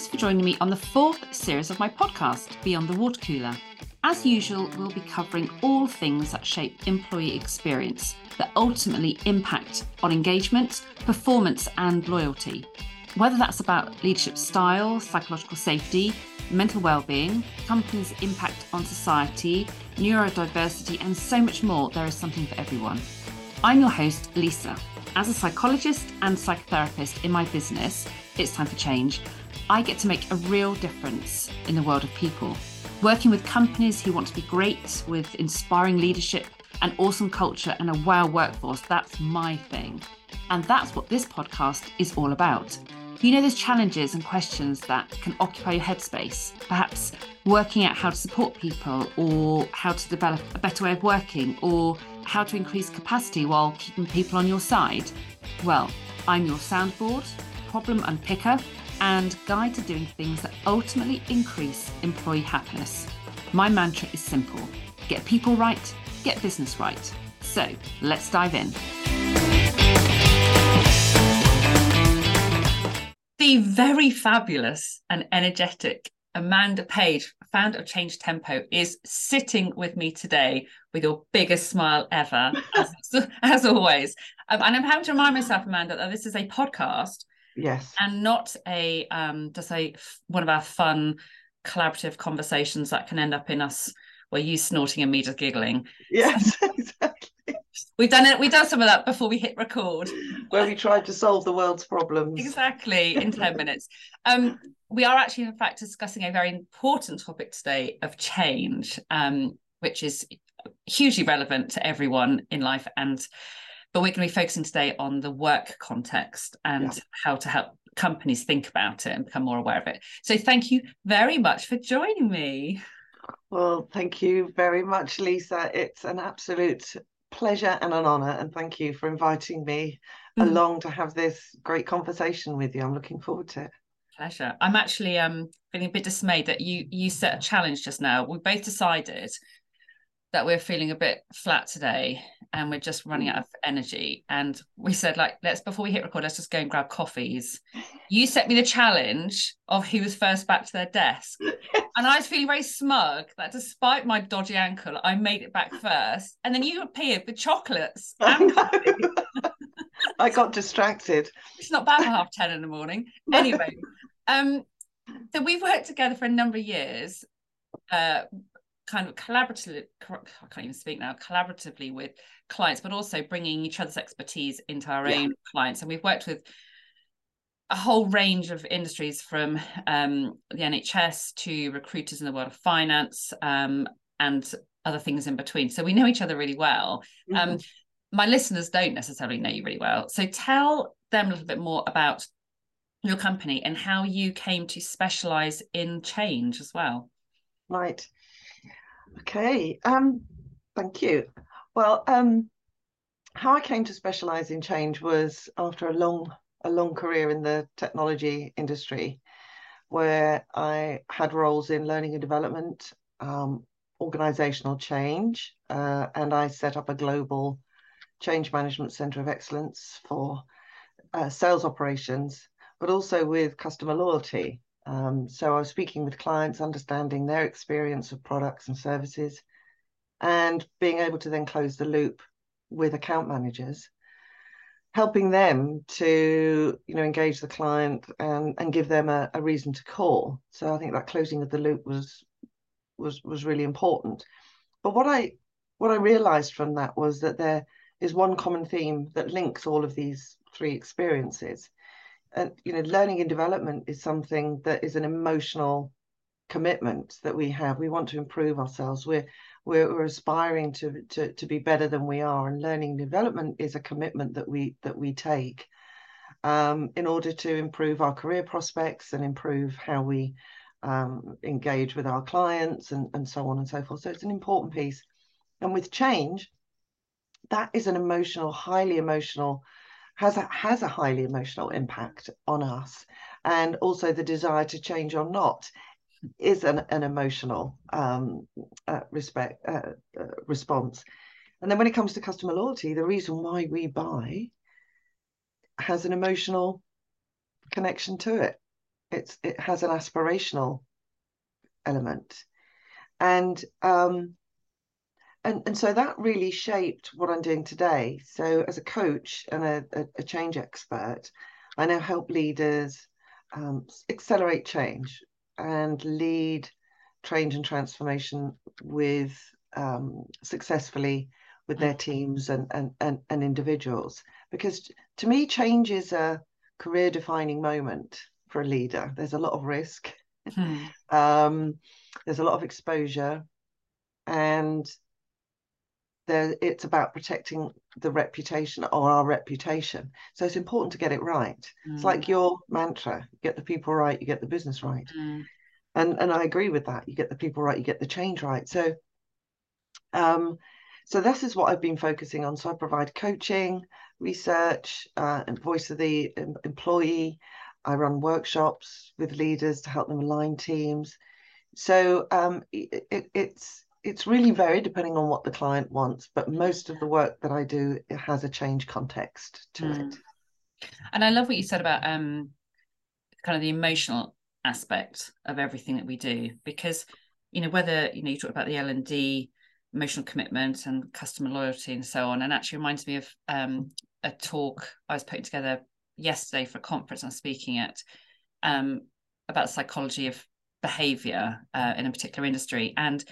Thanks for joining me on the fourth series of my podcast, Beyond the Water Cooler. As usual, we'll be covering all things that shape employee experience that ultimately impact on engagement, performance, and loyalty. Whether that's about leadership style, psychological safety, mental well-being, companies' impact on society, neurodiversity, and so much more, there is something for everyone. I'm your host, Lisa. As a psychologist and psychotherapist in my business, It's Time for Change, I get to make a real difference in the world of people. Working with companies who want to be great, with inspiring leadership, an awesome culture, and a wow workforce, that's my thing. And that's what this podcast is all about. You know, there's challenges and questions that can occupy your headspace, perhaps working out how to support people, or how to develop a better way of working, or how to increase capacity while keeping people on your side. Well, I'm your soundboard, problem unpicker, and guide to doing things that ultimately increase employee happiness. My mantra is simple get people right, get business right. So let's dive in. the very fabulous and energetic Amanda Page, founder of Change Tempo, is sitting with me today with your biggest smile ever, as, as always. Um, and I'm having to remind myself, Amanda, that this is a podcast. Yes. And not a um, just a one of our fun collaborative conversations that can end up in us where you snorting and me just giggling. Yes, exactly. We've done it. We've done some of that before we hit record. Where we tried to solve the world's problems. Exactly in 10 minutes. Um, we are actually, in fact, discussing a very important topic today of change, um, which is hugely relevant to everyone in life. And but we're going to be focusing today on the work context and yeah. how to help companies think about it and become more aware of it. So thank you very much for joining me. Well, thank you very much, Lisa. It's an absolute pleasure and an honour, and thank you for inviting me mm. along to have this great conversation with you. I'm looking forward to it. Pleasure. I'm actually um feeling a bit dismayed that you you set a challenge just now. We both decided that we're feeling a bit flat today and we're just running out of energy. And we said like let's before we hit record let's just go and grab coffees. You set me the challenge of who was first back to their desk. And i was feeling very smug that despite my dodgy ankle i made it back first. And then you appeared with chocolates I, I got distracted. It's not bad for half 10 in the morning. Anyway um so we've worked together for a number of years uh, kind of collaboratively I can't even speak now collaboratively with clients but also bringing each other's expertise into our yeah. own clients. And we've worked with a whole range of industries from um, the NHS to recruiters in the world of finance um, and other things in between. So we know each other really well. Um, mm-hmm. um, my listeners don't necessarily know you really well. So tell them a little bit more about your company and how you came to specialize in change as well. Right Okay, um, thank you. Well, um, how I came to specialize in change was after a long, a long career in the technology industry, where I had roles in learning and development, um, organizational change, uh, and I set up a global change management center of excellence for uh, sales operations, but also with customer loyalty. Um, so I was speaking with clients, understanding their experience of products and services, and being able to then close the loop with account managers, helping them to you know engage the client and and give them a, a reason to call. So I think that closing of the loop was was was really important. But what I what I realized from that was that there is one common theme that links all of these three experiences and you know learning and development is something that is an emotional commitment that we have. We want to improve ourselves. We're we're, we're aspiring to, to to be better than we are. And learning and development is a commitment that we that we take um, in order to improve our career prospects and improve how we um, engage with our clients and, and so on and so forth. So it's an important piece. And with change that is an emotional highly emotional has a, has a highly emotional impact on us. And also the desire to change or not is an, an emotional um, uh, respect uh, uh, response. And then when it comes to customer loyalty the reason why we buy has an emotional connection to it. It's it has an aspirational element. And um and and so that really shaped what i'm doing today. So as a coach and a, a, a change expert i now help leaders um, accelerate change and lead change and transformation with um, successfully with their teams and, and and and individuals. Because to me change is a career defining moment for a leader. There's a lot of risk. Hmm. um, there's a lot of exposure. And there it's about protecting the reputation or our reputation. So it's important to get it right. Mm. it's like your mantra you get the people right you get the business right. Mm. and and i agree with that you get the people right you get the change right. So um so this is what i've been focusing on. So i provide coaching research uh, and voice of the employee. I run workshops with leaders to help them align teams. So um, it, it, it's it's really varied depending on what the client wants, but most of the work that I do has a change context to mm. it. And I love what you said about um, kind of the emotional aspect of everything that we do, because you know whether you know you talk about the L and D, emotional commitment, and customer loyalty, and so on, and actually reminds me of um, a talk I was putting together yesterday for a conference I'm speaking at um, about psychology of behavior uh, in a particular industry and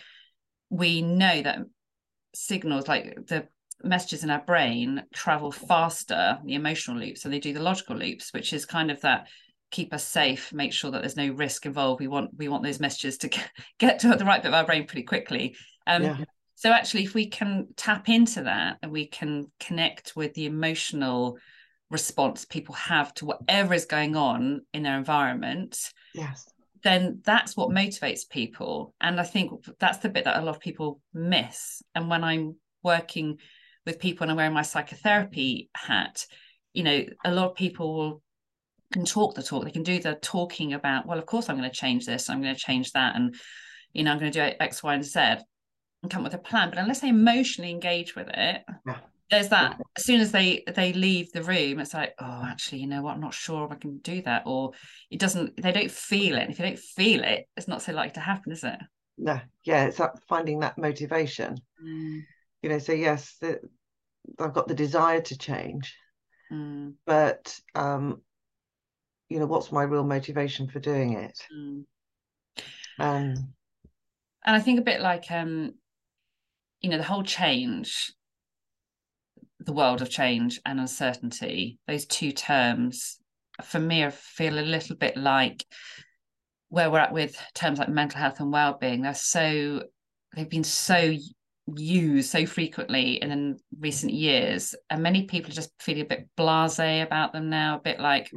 we know that signals like the messages in our brain travel faster the emotional loops so they do the logical loops which is kind of that keep us safe make sure that there's no risk involved. We want we want those messages to get to the right bit of our brain pretty quickly. Um, yeah. so actually if we can tap into that and we can connect with the emotional response people have to whatever is going on in their environment yes then that's what motivates people. And I think that's the bit that a lot of people miss. And when I'm working with people and I'm wearing my psychotherapy hat, you know, a lot of people will can talk the talk. They can do the talking about, well, of course I'm going to change this, I'm going to change that, and you know, I'm going to do X, Y, and Z and come with a plan. But unless they emotionally engage with it, yeah there's that as soon as they they leave the room it's like oh actually you know what i'm not sure if i can do that or it doesn't they don't feel it and if you don't feel it it's not so likely to happen is it no yeah it's that finding that motivation mm. you know so yes the, i've got the desire to change mm. but um you know what's my real motivation for doing it mm. um and i think a bit like um you know the whole change the world of change and uncertainty, those two terms, for me, I feel a little bit like where we're at with terms like mental health and well-being. They're so they've been so used so frequently in recent years, and many people are just feeling a bit blasé about them now, a bit like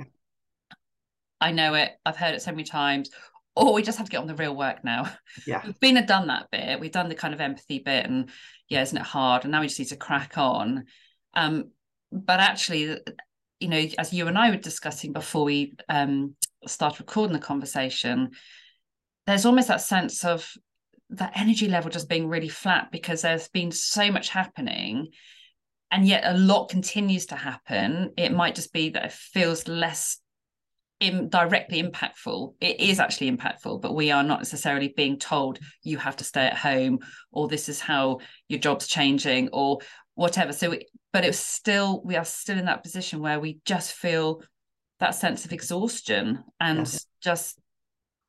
I know it, I've heard it so many times, or we just have to get on the real work now. Yeah. We've been and done that bit. We've done the kind of empathy bit and yeah, isn't it hard? And now we just need to crack on. Um, but actually, you know, as you and I were discussing before we um, start recording the conversation, there's almost that sense of that energy level just being really flat because there's been so much happening and yet a lot continues to happen. It might just be that it feels less in, directly impactful. It is actually impactful but we are not necessarily being told you have to stay at home or this is how your job's changing or whatever. So but it's still we are still in that position where we just feel that sense of exhaustion and yeah. just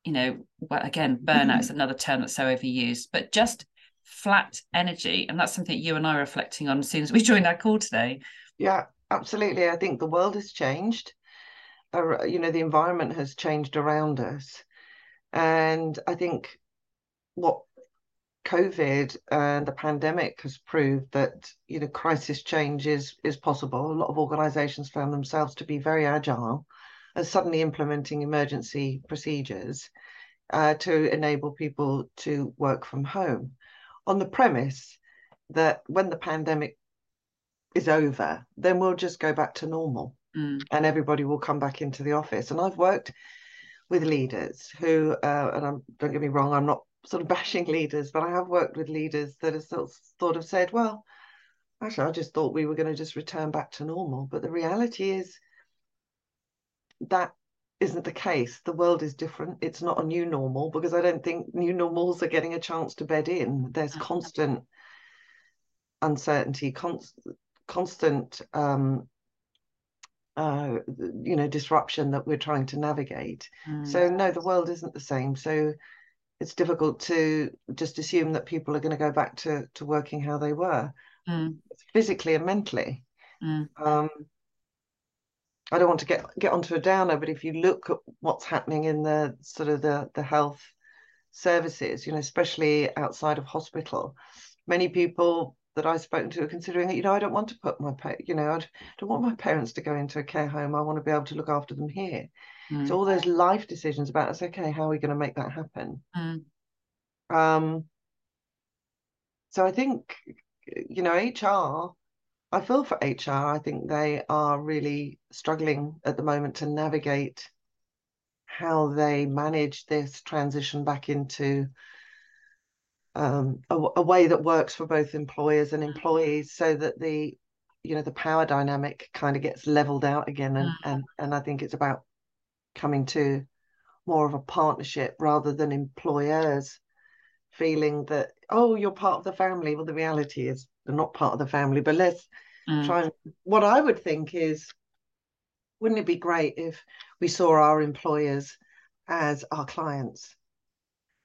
you know well again burnout is another term that's so overused but just flat energy. And that's something you and i are reflecting on as soon as we joined our call today. Yeah absolutely. I think the world has changed. Uh, you know the environment has changed around us. And i think what COVID and the pandemic has proved that you know crisis change is is possible. A lot of organisations found themselves to be very agile and suddenly implementing emergency procedures uh, to enable people to work from home, on the premise that when the pandemic is over, then we'll just go back to normal mm. and everybody will come back into the office. And I've worked with leaders who, uh, and I'm, don't get me wrong, I'm not sort of bashing leaders, but I have worked with leaders that have sort of, sort of said, well, actually, I just thought we were going to just return back to normal. But the reality is that is isn't the case. The world is different. It's not a new normal because I don't think new normals are getting a chance to bed in. There's Mm. constant uncertainty, const, constant, um, uh, you know, disruption that we're trying to navigate. Mm. So no, the world isn't the same. So it's difficult to just assume that people are going to go back to to working how they were, Mm. physically and mentally. Mm. Um, I don't want to get get onto a downer, but if you look at what's happening in the sort of the the health services, you know, especially outside of hospital, many people that I've spoken to are considering, that you know, I don't want to put my, you know, I don't want my parents to go into a care home. I want to be able to look after them here. Mm. So all those life decisions about, it's okay, how are we going to make that happen? Mm. Um, so I think, you know, HR, I feel for HR. I think they are really struggling at the moment to navigate how they manage this transition back into um, a, a way that works for both employers and employees so that the you know the power dynamic kind of gets leveled out again and Mm. and and I think it's about coming to more of a partnership rather than employers feeling that oh you're part of the family well the reality is they're not part of the family but let's Mm. try and what I would think is wouldn't it be great if we saw our employers as our clients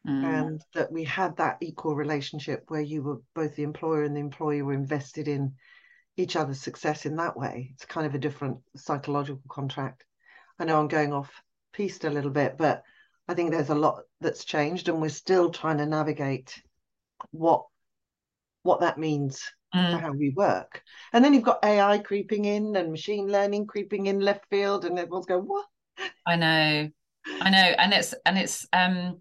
Mm. and that we had that equal relationship where you were both the employer and the employee were invested in each other's success in that way. It's kind of a different psychological contract. I know I'm going off piste a little bit, but I think there's a lot that's changed and we're still trying to navigate what what that means for Mm. how we work. And then you've got AI creeping in and machine learning creeping in left field and everyone's going, what? I know, I know, and it's and it's um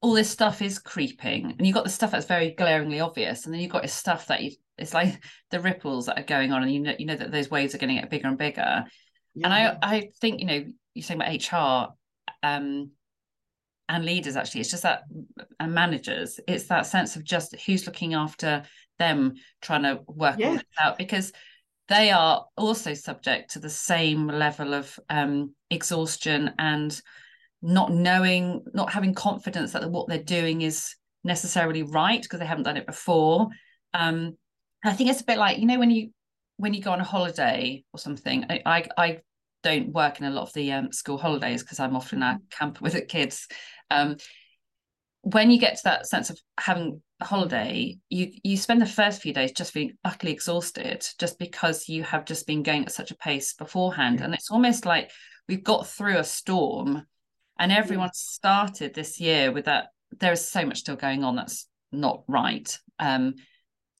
all this stuff is creeping, and you've got the stuff that's very glaringly obvious, and then you've got this stuff that you, it's like the ripples that are going on, and you know you know that those waves are going to get bigger and bigger. And I I think you know you're saying about HR, um, and leaders actually, it's just that and managers, it's that sense of just who's looking after them, trying to work all out because they are also subject to the same level of um, exhaustion and not knowing, not having confidence that what they're doing is necessarily right because they haven't done it before. Um, I think it's a bit like you know when you when you go on a holiday or something. I I, I don't work in a lot of the um, school holidays because I'm often at camp with the kids. Um, when you get to that sense of having a holiday, you you spend the first few days just feeling utterly exhausted, just because you have just been going at such a pace beforehand, Yeah. and it's almost like we've got through a storm, and everyone started this year with that. There is so much still going on that's not right. Um,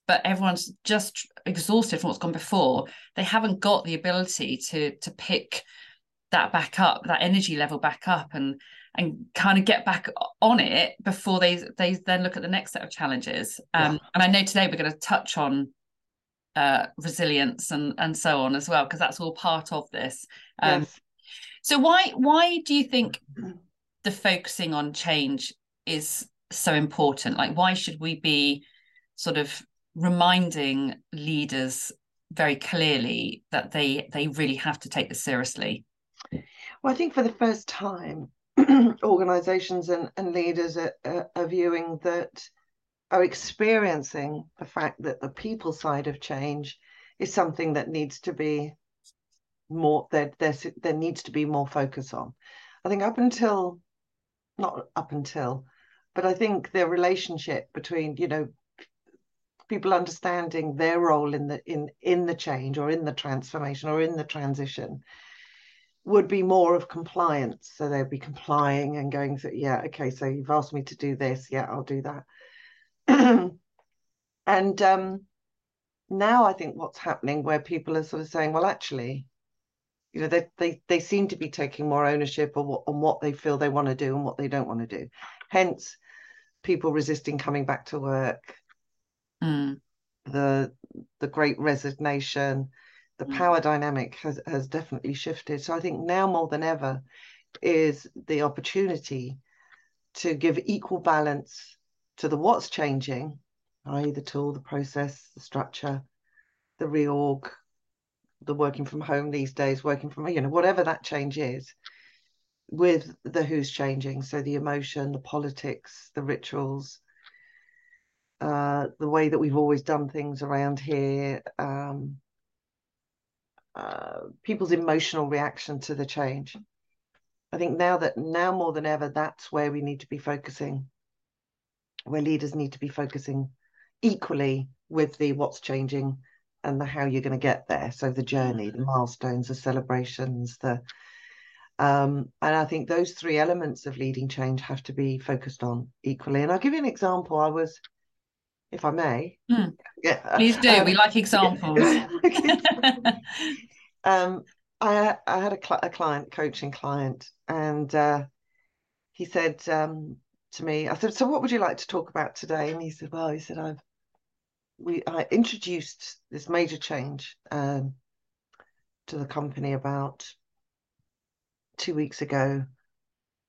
but everyone's just exhausted from what's gone before. They haven't got the ability to to pick that back up, that energy level back up, and and kind of get back on it before they they then look at the next set of challenges. Um, Yeah. And I know today we're going to touch on uh, resilience and and so on as well because that's all part of this. Um, yes. So why why do you think the focusing on change is so important? Like why should we be sort of reminding leaders very clearly that they they really have to take this seriously? Well, I think for the first time, organizations and, and leaders are, are, are viewing that, are experiencing the fact that the people side of change is something that needs to be more, there, there, there needs to be more focus on. I think up until, not up until, but I think the relationship between, you know, people understanding their role in the in in the change or in the transformation or in the transition would be more of compliance. So they'd be complying and going through, yeah, okay, so you've asked me to do this, yeah, I'll do that. and um, now I think what's happening where people are sort of saying, well, actually, you know, they they they seem to be taking more ownership of what, on what they feel they want to do and what they don't want to do. Hence, people resisting coming back to work, Mm, the the great resignation, the Mm. power dynamic has, has definitely shifted. So I think now more than ever is the opportunity to give equal balance to the what's changing, i.e. the tool, the process, the structure, the reorg, the working from home these days, working from, you know, whatever that change is, with the who's changing. So the emotion, the politics, the rituals, uh, the way that we've always done things around here, um, uh, people's emotional reaction to the change. I think now that now more than ever, that's where we need to be focusing, where leaders need to be focusing equally with the what's changing and the how you're going to get there. So the journey, the milestones, the celebrations, the um, and I think those three elements of leading change have to be focused on equally. And I'll give you an example. I was, if I may, mm. yeah, please do. Um, we like examples. um, I I had a, cl- a client, coaching client, and uh, he said um, to me, I said, "So what would you like to talk about today?" And he said, "Well, he said I've we I introduced this major change um, to the company about two weeks ago.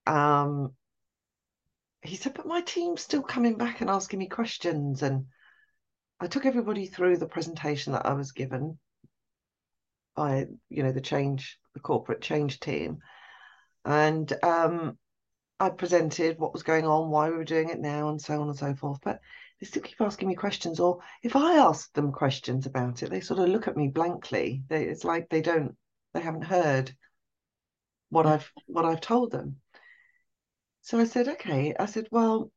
Um, he said, but my team's still coming back and asking me questions. And I took everybody through the presentation that I was given by, you know, the change, the corporate change team. And um, I presented what was going on, why we were doing it now, and so on and so forth. But they still keep asking me questions. Or if I ask them questions about it, they sort of look at me blankly. They, it's like they don't, they haven't heard what I've what I've told them. So I said, okay. I said, well,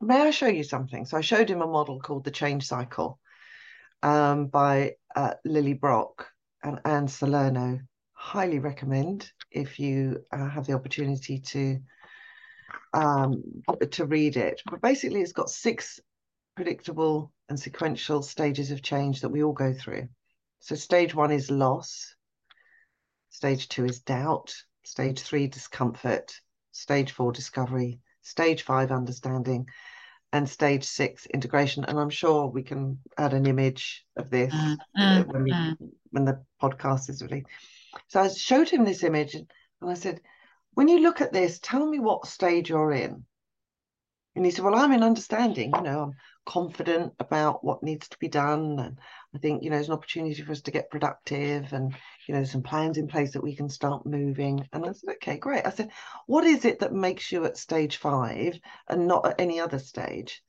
may I show you something? So I showed him a model called the Change Cycle um, by uh, Lillie Brock and Ann Salerno. Highly recommend if you uh, have the opportunity to um, to read it. But basically, it's got six predictable and sequential stages of change that we all go through. So stage one is loss. Stage two is doubt. Stage three, discomfort. Stage four, discovery. Stage five, understanding. And stage six, integration. And I'm sure we can add an image of this mm, uh, when, we, mm. when the podcast is released. So I showed him this image and I said, when you look at this, tell me what stage you're in. And he said, Well, I'm in understanding, you know, I'm confident about what needs to be done. And I think, you know, there's an opportunity for us to get productive and, you know, some plans in place that we can start moving. And I said, Okay, great. I said, What is it that makes you at stage five and not at any other stage?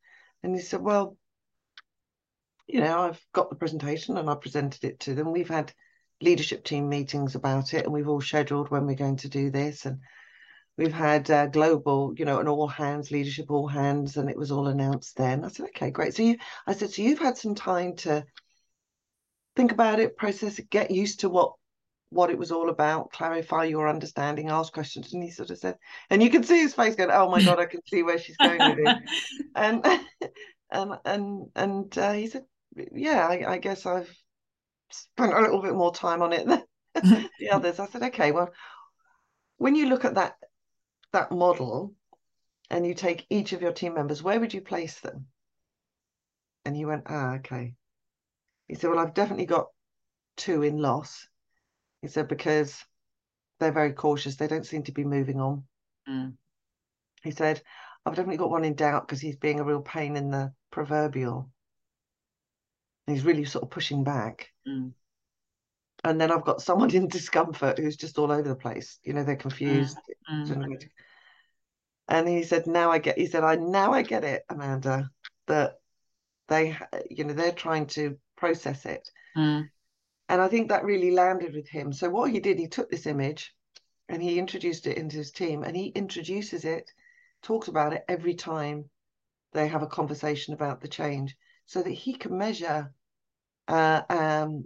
And he said, Well, you know, I've got the presentation and I presented it to them. We've had leadership team meetings about it and we've all scheduled when we're going to do this. And We've had uh, global, you know, an all hands leadership, all hands, and it was all announced then. I said, okay, great. So you, I said, so you've had some time to think about it, process it, get used to what what it was all about, clarify your understanding, ask questions. And he sort of said, and you can see his face going, oh my God, I can see where she's going with it. and, and, and, and uh, he said, yeah, I, I, guess I've spent a little bit more time on it than the others. I said, okay, well, when you look at that that model and you take each of your team members, where would you place them? And he went, ah, okay. He said, well, I've definitely got two in loss. He said, because they're very cautious. They don't seem to be moving on. Mm. He said, I've definitely got one in doubt because he's being a real pain in the proverbial. He's really sort of pushing back. Mm. And then I've got someone in discomfort who's just all over the place. You know, they're confused. Mm. Mm. And he said, "Now I get." He said, "I now I get it, Amanda. That they, you know, they're trying to process it." Mm. And I think that really landed with him. So what he did, he took this image, and he introduced it into his team, and he introduces it, talks about it every time they have a conversation about the change, so that he can measure uh, um,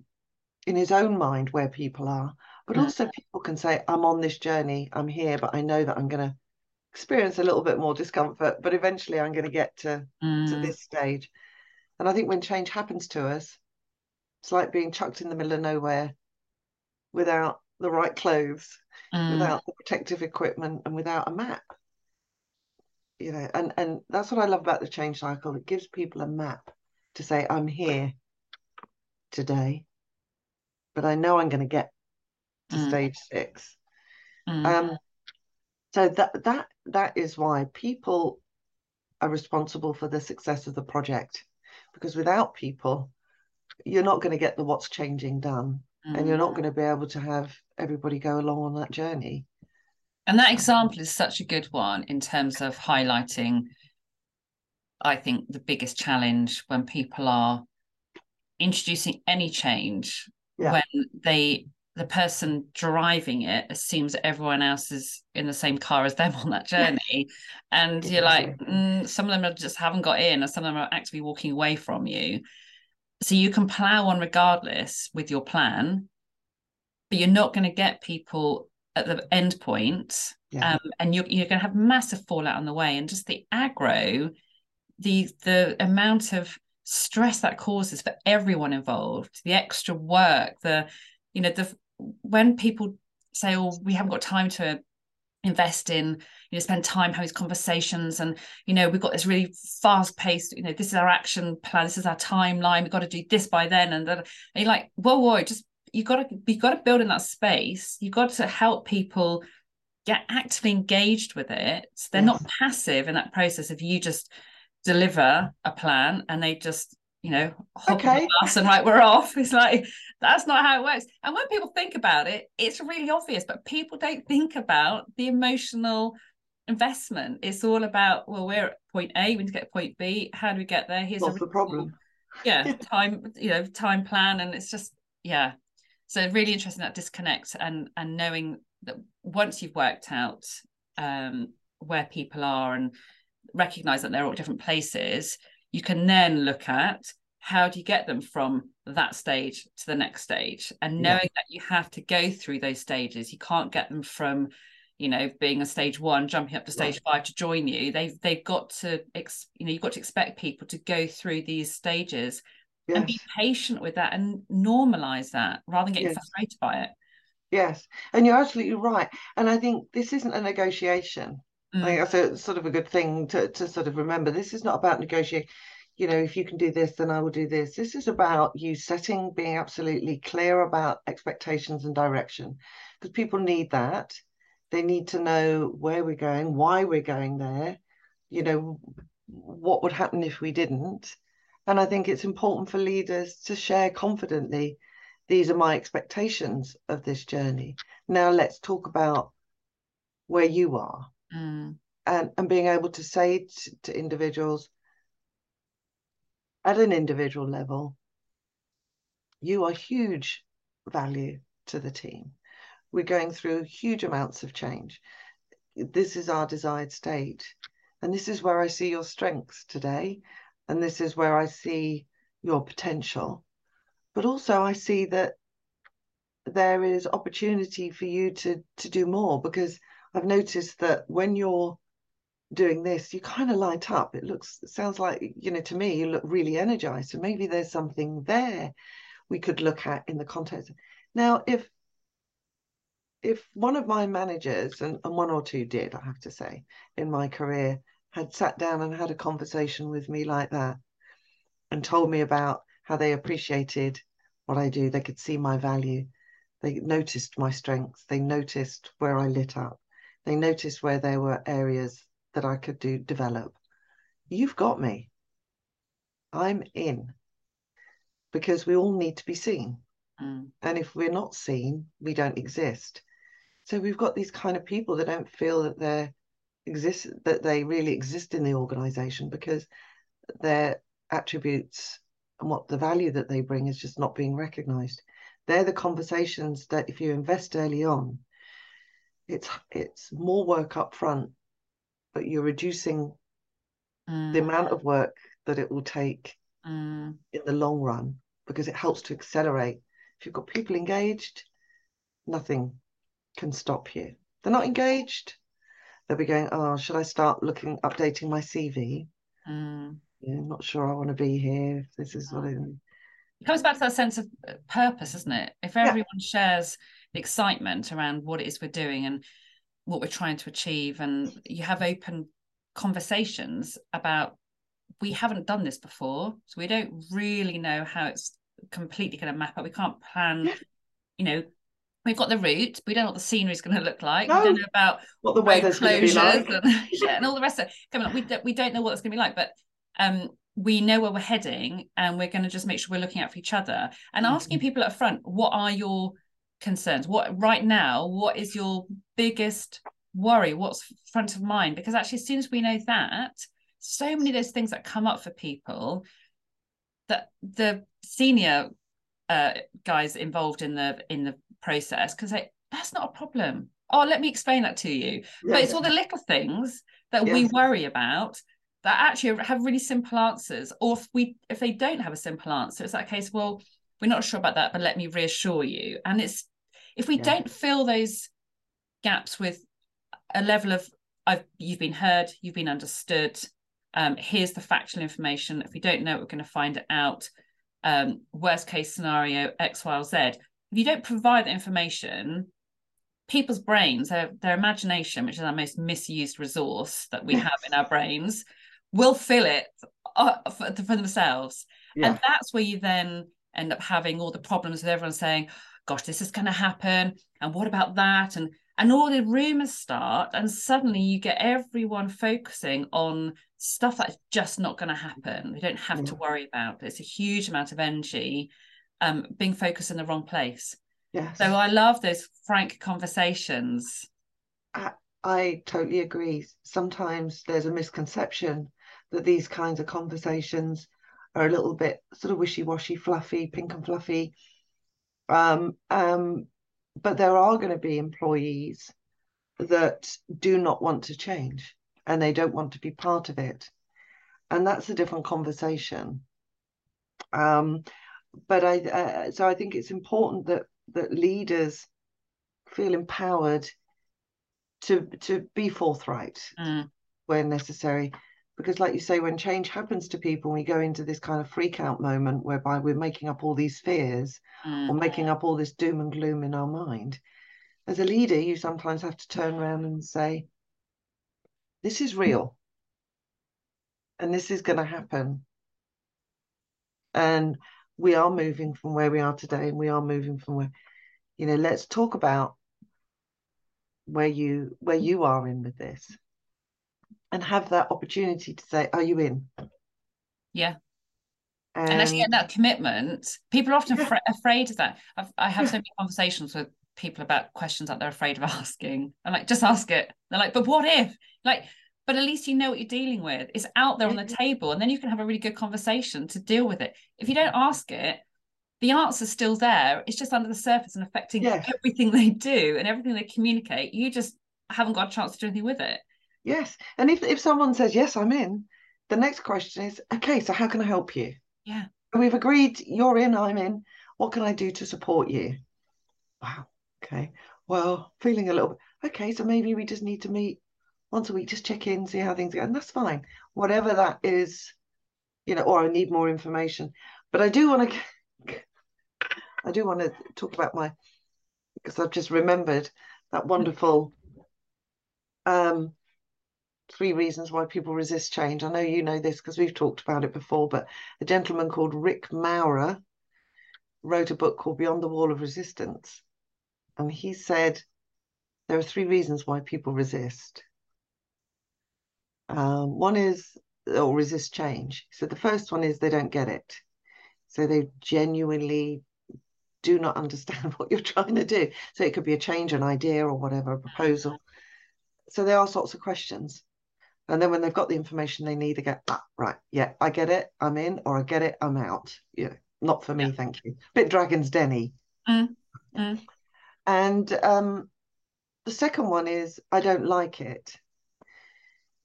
in his own mind where people are, but also people can say, I'm on this journey, I'm here, but I know that I'm going to experience a little bit more discomfort, but eventually I'm going to get to, mm. to this stage. And I think when change happens to us, it's like being chucked in the middle of nowhere without the right clothes, mm. without the protective equipment, and without a map. You know, and and that's what I love about the change cycle. It gives people a map to say, I'm here today, but I know I'm going to get to mm. stage six. Mm. Um, so that that that is why people are responsible for the success of the project because without people you're not going to get the what's changing done mm. and you're not mm. going to be able to have everybody go along on that journey And that example is such a good one in terms of highlighting, I think, the biggest challenge when people are introducing any change yeah. when they the person driving it assumes that everyone else is in the same car as them on that journey and you're like mm, some of them just haven't got in or some of them are actively walking away from you so you can plow on regardless with your plan but you're not going to get people at the end point yeah. um, and you're, you're going to have massive fallout on the way and just the aggro the the amount of stress that causes for everyone involved the extra work the you know the when people say oh we haven't got time to invest in you know spend time having these conversations and you know we've got this really fast paced you know this is our action plan this is our timeline we've got to do this by then and then and you're like whoa whoa just you got to you got to build in that space you got to help people get actively engaged with it they're yes. not passive in that process if you just deliver a plan and they just you know hop okay. on the bus and right we're off. It's like that's not how it works. And when people think about it it's really obvious but people don't think about the emotional investment. It's all about well we're at point a we need to get to point b. How do we get there? Here's What's the problem. yeah time you know time plan. And it's just yeah. So really interesting that disconnect and and knowing that once you've worked out um where people are and recognize that they're all different places you can then look at how do you get them from that stage to the next stage and knowing yeah. that you have to go through those stages you can't get them from you know being a stage one jumping up to stage right. five to join you they've they've got to ex, you know you've got to expect people to go through these stages yes. and be patient with that and normalize that rather than getting yes. frustrated by it yes and you're absolutely right and i think this isn't a negotiation Mm. I think that's a sort of a good thing to, to sort of remember. This is not about negotiating. You know, if you can do this, then I will do this. This is about you setting, being absolutely clear about expectations and direction, because people need that. They need to know where we're going, why we're going there. You know, what would happen if we didn't. And I think it's important for leaders to share confidently. These are my expectations of this journey. Now let's talk about where you are mm. and, and being able to say to, to individuals at an individual level, you are huge value to the team. We're going through huge amounts of change. This is our desired state. And this is where I see your strengths today. And this is where I see your potential. But also, I see that there is opportunity for you to, to do more because I've noticed that when you're doing this, you kind of light up. It looks, sounds like, you know, to me, you look really energized. So maybe there's something there we could look at in the context. Now, if if one of my managers, and, and one or two did, I have to say, in my career, had sat down and had a conversation with me like that and told me about how they appreciated what I do, they could see my value, they noticed my strengths, they noticed where I lit up they noticed where there were areas that I could do develop. You've got me. I'm in because we all need to be seen. Mm. And if we're not seen, we don't exist. So we've got these kind of people that don't feel that they're exist that they really exist in the organization because their attributes and what the value that they bring is just not being recognized. They're the conversations that if you invest early on, it's it's more work up front, but you're reducing mm. the amount of work that it will take mm. in the long run because it helps to accelerate. If you've got people engaged, nothing can stop you. They're not engaged. They'll be going, oh, should I start looking, updating my CV? Mm. Yeah, I'm not sure I want to be here. If this is what I. It comes back to that sense of uh, purpose, isn't it? If everyone yeah. shares the excitement around what it is we're doing and what we're trying to achieve and you have open conversations about we haven't done this before so we don't really know how it's completely going to map out we can't plan you know we've got the route we don't know what the scenery is going to look like no. we don't know about what the weather's going to be like and, yeah, and all the rest of it coming up we, we don't know what it's going to be like but um we know where we're heading and we're going to just make sure we're looking out for each other and mm-hmm. asking people up front what are your concerns? What right now what is your biggest worry? What's front of mind? Because actually as soon as we know that so many of those things that come up for people that the senior uh, guys involved in the in the process can say that's not a problem. Oh let me explain that to you. Yeah, but it's all the little things that yes. we worry about that actually have really simple answers or if we if they don't have a simple answer it's that case well we're not sure about that but let me reassure you and it's if we yeah. don't fill those gaps with a level of I've you've been heard you've been understood um, here's the factual information if we don't know it, we're going to find it out um, worst case scenario X, Y, or Z. If you don't provide the information, people's brains, their, their imagination, which is our most misused resource that we have in our brains, will fill it uh, for, for themselves. Yeah. And that's where you then end up having all the problems with everyone saying, gosh, this is going to happen. And what about that? And and all the rumors start and suddenly you get everyone focusing on stuff that's just not going to happen. We don't have to worry about it's a huge amount of energy um, being focused in the wrong place. Yes. So i love those frank conversations. I, I totally agree. Sometimes there's a misconception that these kinds of conversations are a little bit sort of wishy-washy fluffy pink and fluffy. Um, um, but there are going to be employees that do not want to change and they don't want to be part of it. And that's a different conversation. Um, but i uh, so i think it's important that that leaders feel empowered to to be forthright mm. where necessary because like you say when change happens to people we go into this kind of freak out moment whereby we're making up all these fears mm. or making up all this doom and gloom in our mind. As a leader you sometimes have to turn around and say this is real. And this is going to happen. And we are moving from where we are today and we are moving from where you know let's talk about where you where you are in with this and have that opportunity to say, "Are you in?" Yeah. And, and actually, that commitment. People are often yeah. fr- afraid of that. I've, I have yeah. so many conversations with people about questions that they're afraid of asking. I'm like, just ask it. They're like, but what if? Like, but at least you know what you're dealing with. It's out there on the table, and then you can have a really good conversation to deal with it. If you don't ask it, the answer's still there. It's just under the surface and affecting everything they do and everything they communicate. You just haven't got a chance to do anything with it. Yes. And if, if someone says, yes, I'm in, the next question is, okay, so how can I help you? Yeah. We've agreed you're in, I'm in. What can I do to support you? Wow. Okay. Well, feeling a little bit, okay, so maybe we just need to meet once a week, just check in, see how things go. And that's fine. Whatever that is, you know, or I need more information. But I do want to, I do want to talk about my, because I've just remembered that wonderful um, three reasons why people resist change. I know you know this because we've talked about it before, but a gentleman called Rick Maurer wrote a book called Beyond the Wall of Resistance. And he said there are three reasons why people resist. Um, one is, or resist change. So the first one is they don't get it. So they genuinely do not understand what you're trying to do. So it could be a change, an idea, or whatever, a proposal. So there are sorts of questions. And then when they've got the information they need, they go, ah, right, yeah, I get it, I'm in, or I get it, I'm out. Yeah, not for me, yeah. thank you. Bit Dragon's Denny. Mm. Mm. And um, the second one is I don't like it.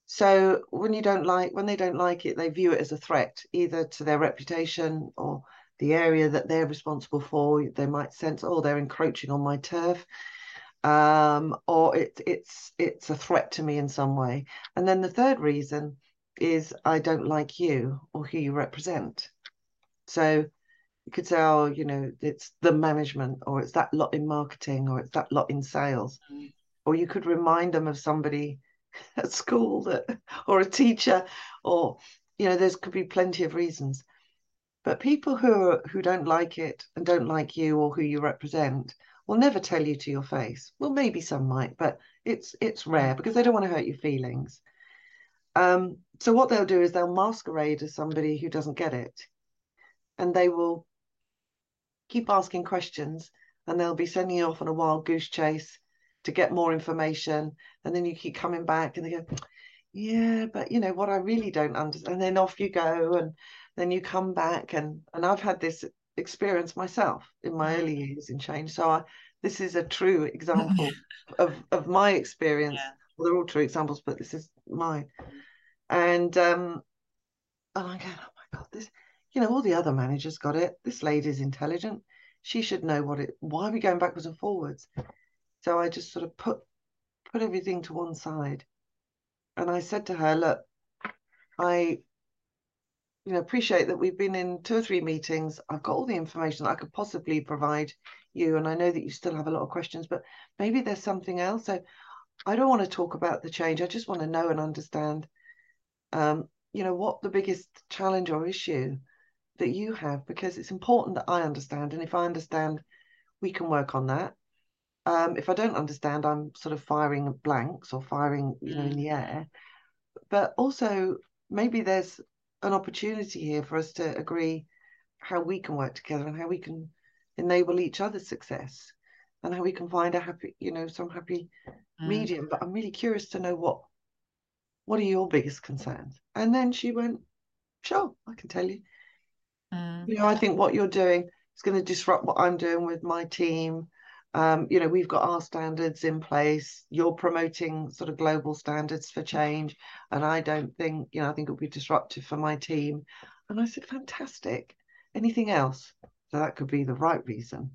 So when you don't like, when they don't like it, they view it as a threat, either to their reputation or the area that they're responsible for. They might sense, oh, they're encroaching on my turf um, or it, it's it's a threat to me in some way. And then the third reason is I don't like you or who you represent. So you could say, oh, you know, it's the management, or it's that lot in marketing, or it's that lot in sales. Mm. Or you could remind them of somebody at school that, or a teacher, or you know, there's could be plenty of reasons. But people who are, who don't like it and don't like you or who you represent will never tell you to your face. Well, maybe some might, but it's it's rare because they don't want to hurt your feelings. Um, so what they'll do is they'll masquerade as somebody who doesn't get it, and they will keep asking questions, and they'll be sending you off on a wild goose chase to get more information and then you keep coming back and they go yeah but you know what i really don't understand and then off you go and then you come back and and i've had this experience myself in my early years in change. So I, this is a true example of of my experience. Yeah. well, they're all true examples but this is mine. And um and i go oh my god this you know all the other managers got it. This lady's intelligent. She should know what it why are we going backwards and forwards? So i just sort of put put everything to one side. And i said to her look i you know appreciate that we've been in two or three meetings. I've got all the information that i could possibly provide you and i know that you still have a lot of questions but maybe there's something else. So i don't want to talk about the change. I just want to know and understand um, you know what the biggest challenge or issue that you have because it's important that i understand and if i understand we can work on that. Um, if i don't understand i'm sort of firing blanks or firing you know in the air. But also maybe there's an opportunity here for us to agree how we can work together and how we can enable each other's success and how we can find a happy you know some happy mm. medium but i'm really curious to know what what are your biggest concerns and then she went sure i can tell you mm. you know i think what you're doing is going to disrupt what i'm doing with my team um, you know, we've got our standards in place. You're promoting sort of global standards for change. And I don't think, you know, I think it'll be disruptive for my team. And I said, fantastic. Anything else? So that could be the right reason.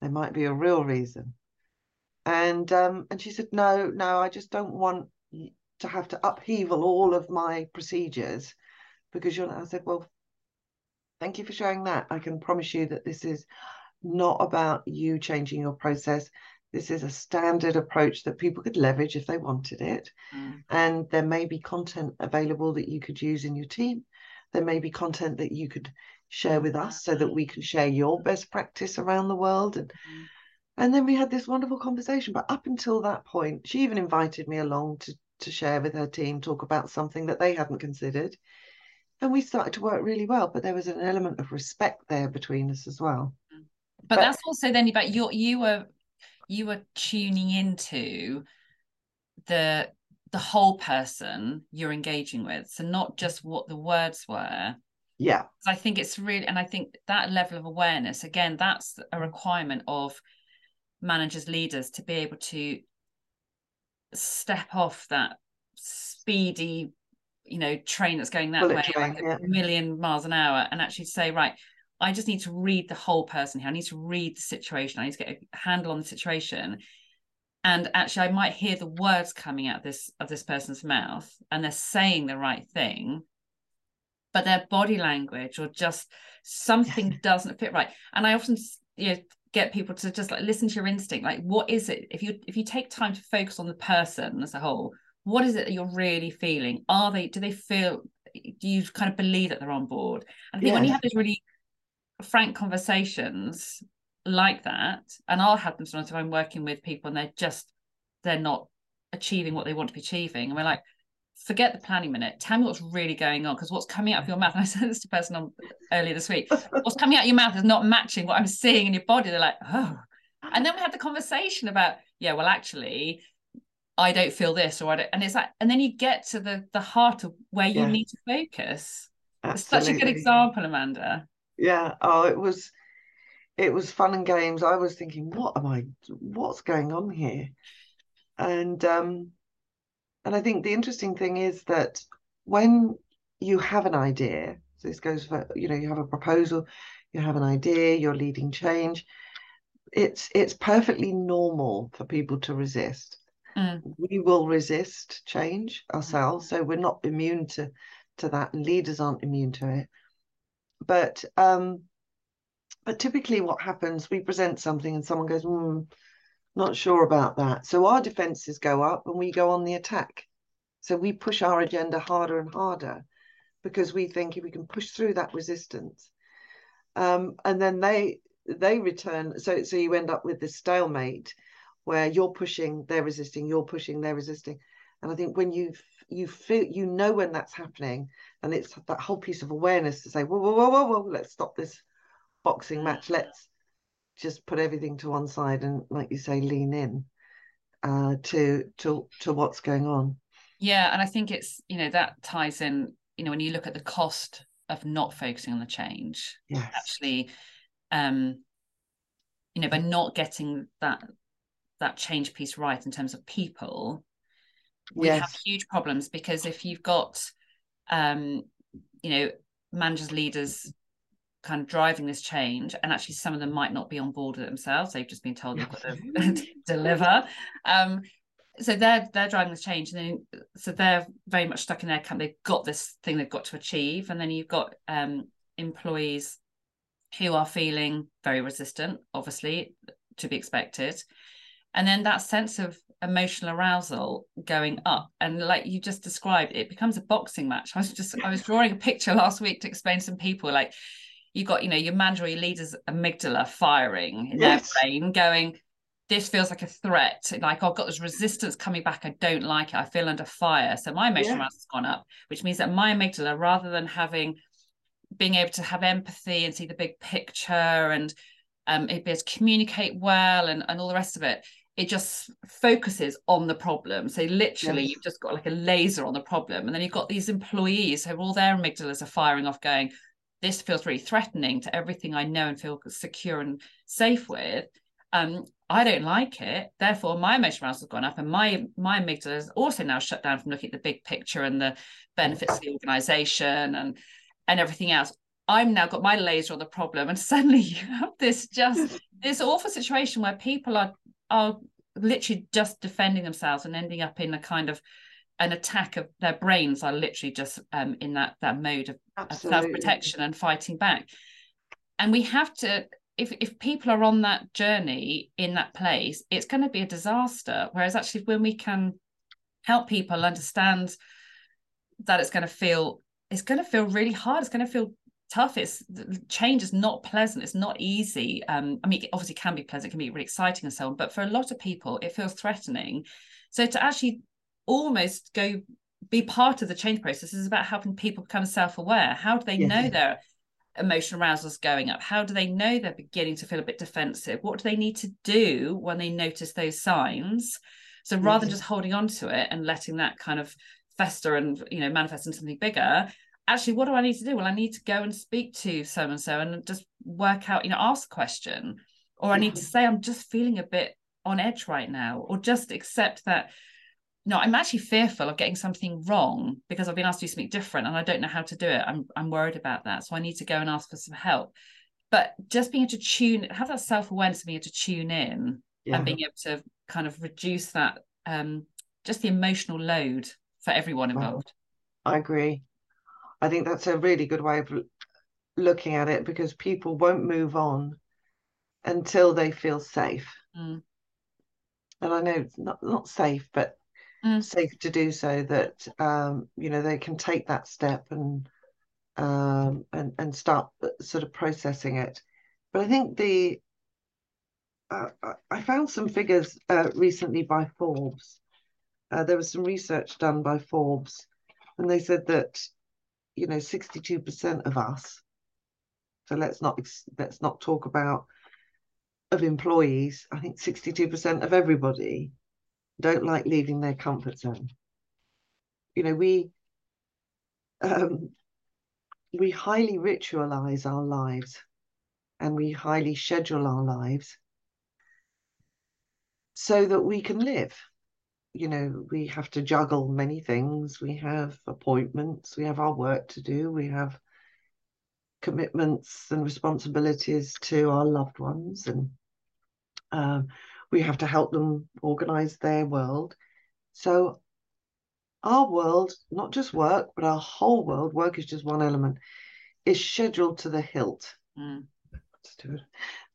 There might be a real reason. And um, and she said, no, no, I just don't want to have to upheaval all of my procedures because you're. I said, well, thank you for sharing that. I can promise you that this is not about you changing your process. This is a standard approach that people could leverage if they wanted it. Mm. And there may be content available that you could use in your team. There may be content that you could share with us so that we can share your best practice around the world. And mm. and then we had this wonderful conversation. But up until that point, she even invited me along to to share with her team, talk about something that they hadn't considered. And we started to work really well, but there was an element of respect there between us as well but, but that's also then about you you were you were tuning into the the whole person you're engaging with. So not just what the words were. Yeah. I think it's really and i think that level of awareness again that's a requirement of managers leaders to be able to step off that speedy you know train that's going that Bullet way train, like yeah. a million miles an hour and actually say right I just need to read the whole person here. I need to read the situation. I need to get a handle on the situation. And actually, I might hear the words coming out of this of this person's mouth, and they're saying the right thing, but their body language or just something doesn't fit right. And I often, you know, get people to just like listen to your instinct. Like, what is it? If you if you take time to focus on the person as a whole, what is it that you're really feeling? Are they? Do they feel? Do you kind of believe that they're on board? And I think yes. when you have this really frank conversations like that and i'll have them sometimes if i'm working with people and they're just they're not achieving what they want to be achieving. And we're like forget the planning minute. Tell me what's really going on because what's coming out of your mouth and i said this to a person on earlier this week what's coming out of your mouth is not matching what i'm seeing in your body. They're like oh. And then we had the conversation about yeah well actually i don't feel this or i don't and it's like and then you get to the the heart of where you yeah. need to focus. Absolutely. it's such a good example amanda yeah. Oh it was it was fun and games. I was thinking what am i what's going on here? And um and i think the interesting thing is that when you have an idea so this goes for you know you have a proposal you have an idea you're leading change it's it's perfectly normal for people to resist. Mm. we will resist change ourselves so we're not immune to to that and leaders aren't immune to it but um, but typically what happens, we present something and someone goes, mm, not sure about that. So our defenses go up and we go on the attack. So we push our agenda harder and harder because we think if we can push through that resistance, um, and then they they return. So so you end up with this stalemate where you're pushing, they're resisting, you're pushing, they're resisting. And I think when you you feel you know when that's happening, and it's that whole piece of awareness to say, whoa, whoa, whoa, whoa, whoa, let's stop this boxing match. Let's just put everything to one side and, like you say, lean in. uh, to to to what's going on. Yeah, and I think it's you know that ties in. You know, when you look at the cost of not focusing on the change, yes. actually, um, you know, by not getting that that change piece right in terms of people, we yes. have huge problems because if you've got, um, you know, managers, leaders kind of driving this change and actually some of them might not be on board with it themselves they've just been told they've got to deliver um, so they're they're driving this change and then so they're very much stuck in their camp they've got this thing they've got to achieve and then you've got um, employees who are feeling very resistant obviously to be expected and then that sense of emotional arousal going up and like you just described it becomes a boxing match i was just i was drawing a picture last week to explain to some people like you got, you know, your manager leader's amygdala firing in yes. their brain, going, this feels like a threat. Like I've got this resistance coming back. I don't like it. I feel under fire. So my emotional yeah. has gone up, which means that my amygdala, rather than having being able to have empathy and see the big picture and um, it be able to communicate well and, and all the rest of it, it just focuses on the problem. So literally, yes. you've just got like a laser on the problem, and then you've got these employees who all their amygdalas are firing off, going, this feels really threatening to everything I know and feel secure and safe with. Um, I don't like it. Therefore, my emotional arousal has gone up, and my my amygdala is also now shut down from looking at the big picture and the benefits of the organization and and everything else. I'm now got my laser on the problem, and suddenly you have this just this awful situation where people are are literally just defending themselves and ending up in a kind of an attack of their brains are literally just um, in that that mode of, of self-protection and fighting back. And we have to if, if people are on that journey in that place it's going to be a disaster. Whereas actually when we can help people understand that it's going to feel it's going to feel really hard. It's going to feel tough. It's change is not pleasant. It's not easy. Um i mean it obviously can be pleasant. It can be really exciting and so on. But for a lot of people it feels threatening. So to actually almost go be part of the change process is about helping people become self-aware. How do they yes. know their emotional arousal is going up? How do they know they're beginning to feel a bit defensive? What do they need to do when they notice those signs? So rather yes. than just holding on to it and letting that kind of fester and you know manifest into something bigger actually what do i need to do well i need to go and speak to so and so and just work out you know ask a question or i need to say i'm just feeling a bit on edge right now or just accept that no, I'm actually fearful of getting something wrong because I've been asked to do something different and I don't know how to do it. I'm I'm worried about that. So I need to go and ask for some help. But just being able to tune, have that self-awareness of being able to tune in yeah. and being able to kind of reduce that um just the emotional load for everyone involved. I agree. I think that's a really good way of looking at it because people won't move on until they feel safe. Mm. And I know it's not not safe, but mm. safe to do so that um, you know they can take that step and um, and and start uh, sort of processing it. But I think the uh, I found some figures uh, recently by Forbes. Uh, there was some research done by Forbes, and they said that you know 62% of us. So let's not let's not talk about of employees. I think 62% of everybody don't like leaving their comfort zone. You know, we um, we highly ritualize our lives and we highly schedule our lives so that we can live. You know, we have to juggle many things. We have appointments, we have our work to do, we have commitments and responsibilities to our loved ones, and um, we have to help them organize their world. So our world, not just work, but our whole world, work is just one element, is scheduled to the hilt. Mm. Let's do a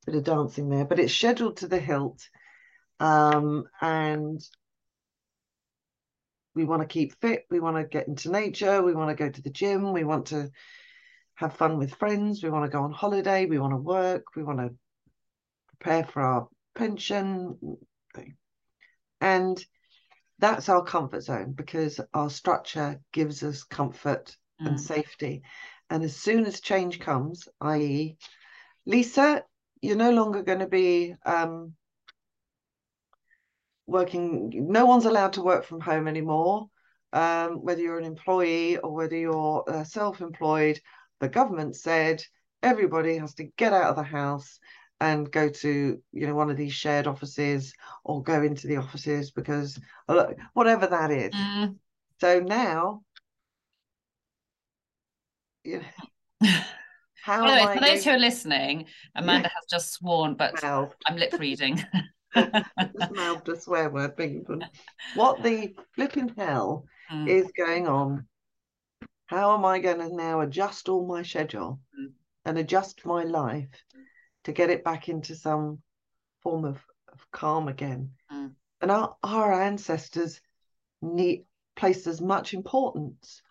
bit of dancing there, but it's scheduled to the hilt. Um, and we want to keep fit, we want to get into nature, we want to go to the gym, we want to have fun with friends, we want to go on holiday, we want to work, we want to prepare for our pension and that's our comfort zone because our structure gives us comfort mm. and safety. And as soon as change comes i.e lisa you're no longer going to be um, working, no one's allowed to work from home anymore. Um, whether you're an employee or whether you're uh, self-employed, the government said everybody has to get out of the house and go to you know one of these shared offices or go into the offices because whatever that is. Mm. So now, you know, how anyway, for those who are listening, Amanda has just sworn, but. I'm lip reading. just mouthed a swear word, What the flipping hell mm. is going on? How am I going to now adjust all my schedule mm. and adjust my life to get it back into some form of, of calm again? Mm. And our, our ancestors need placed as much importance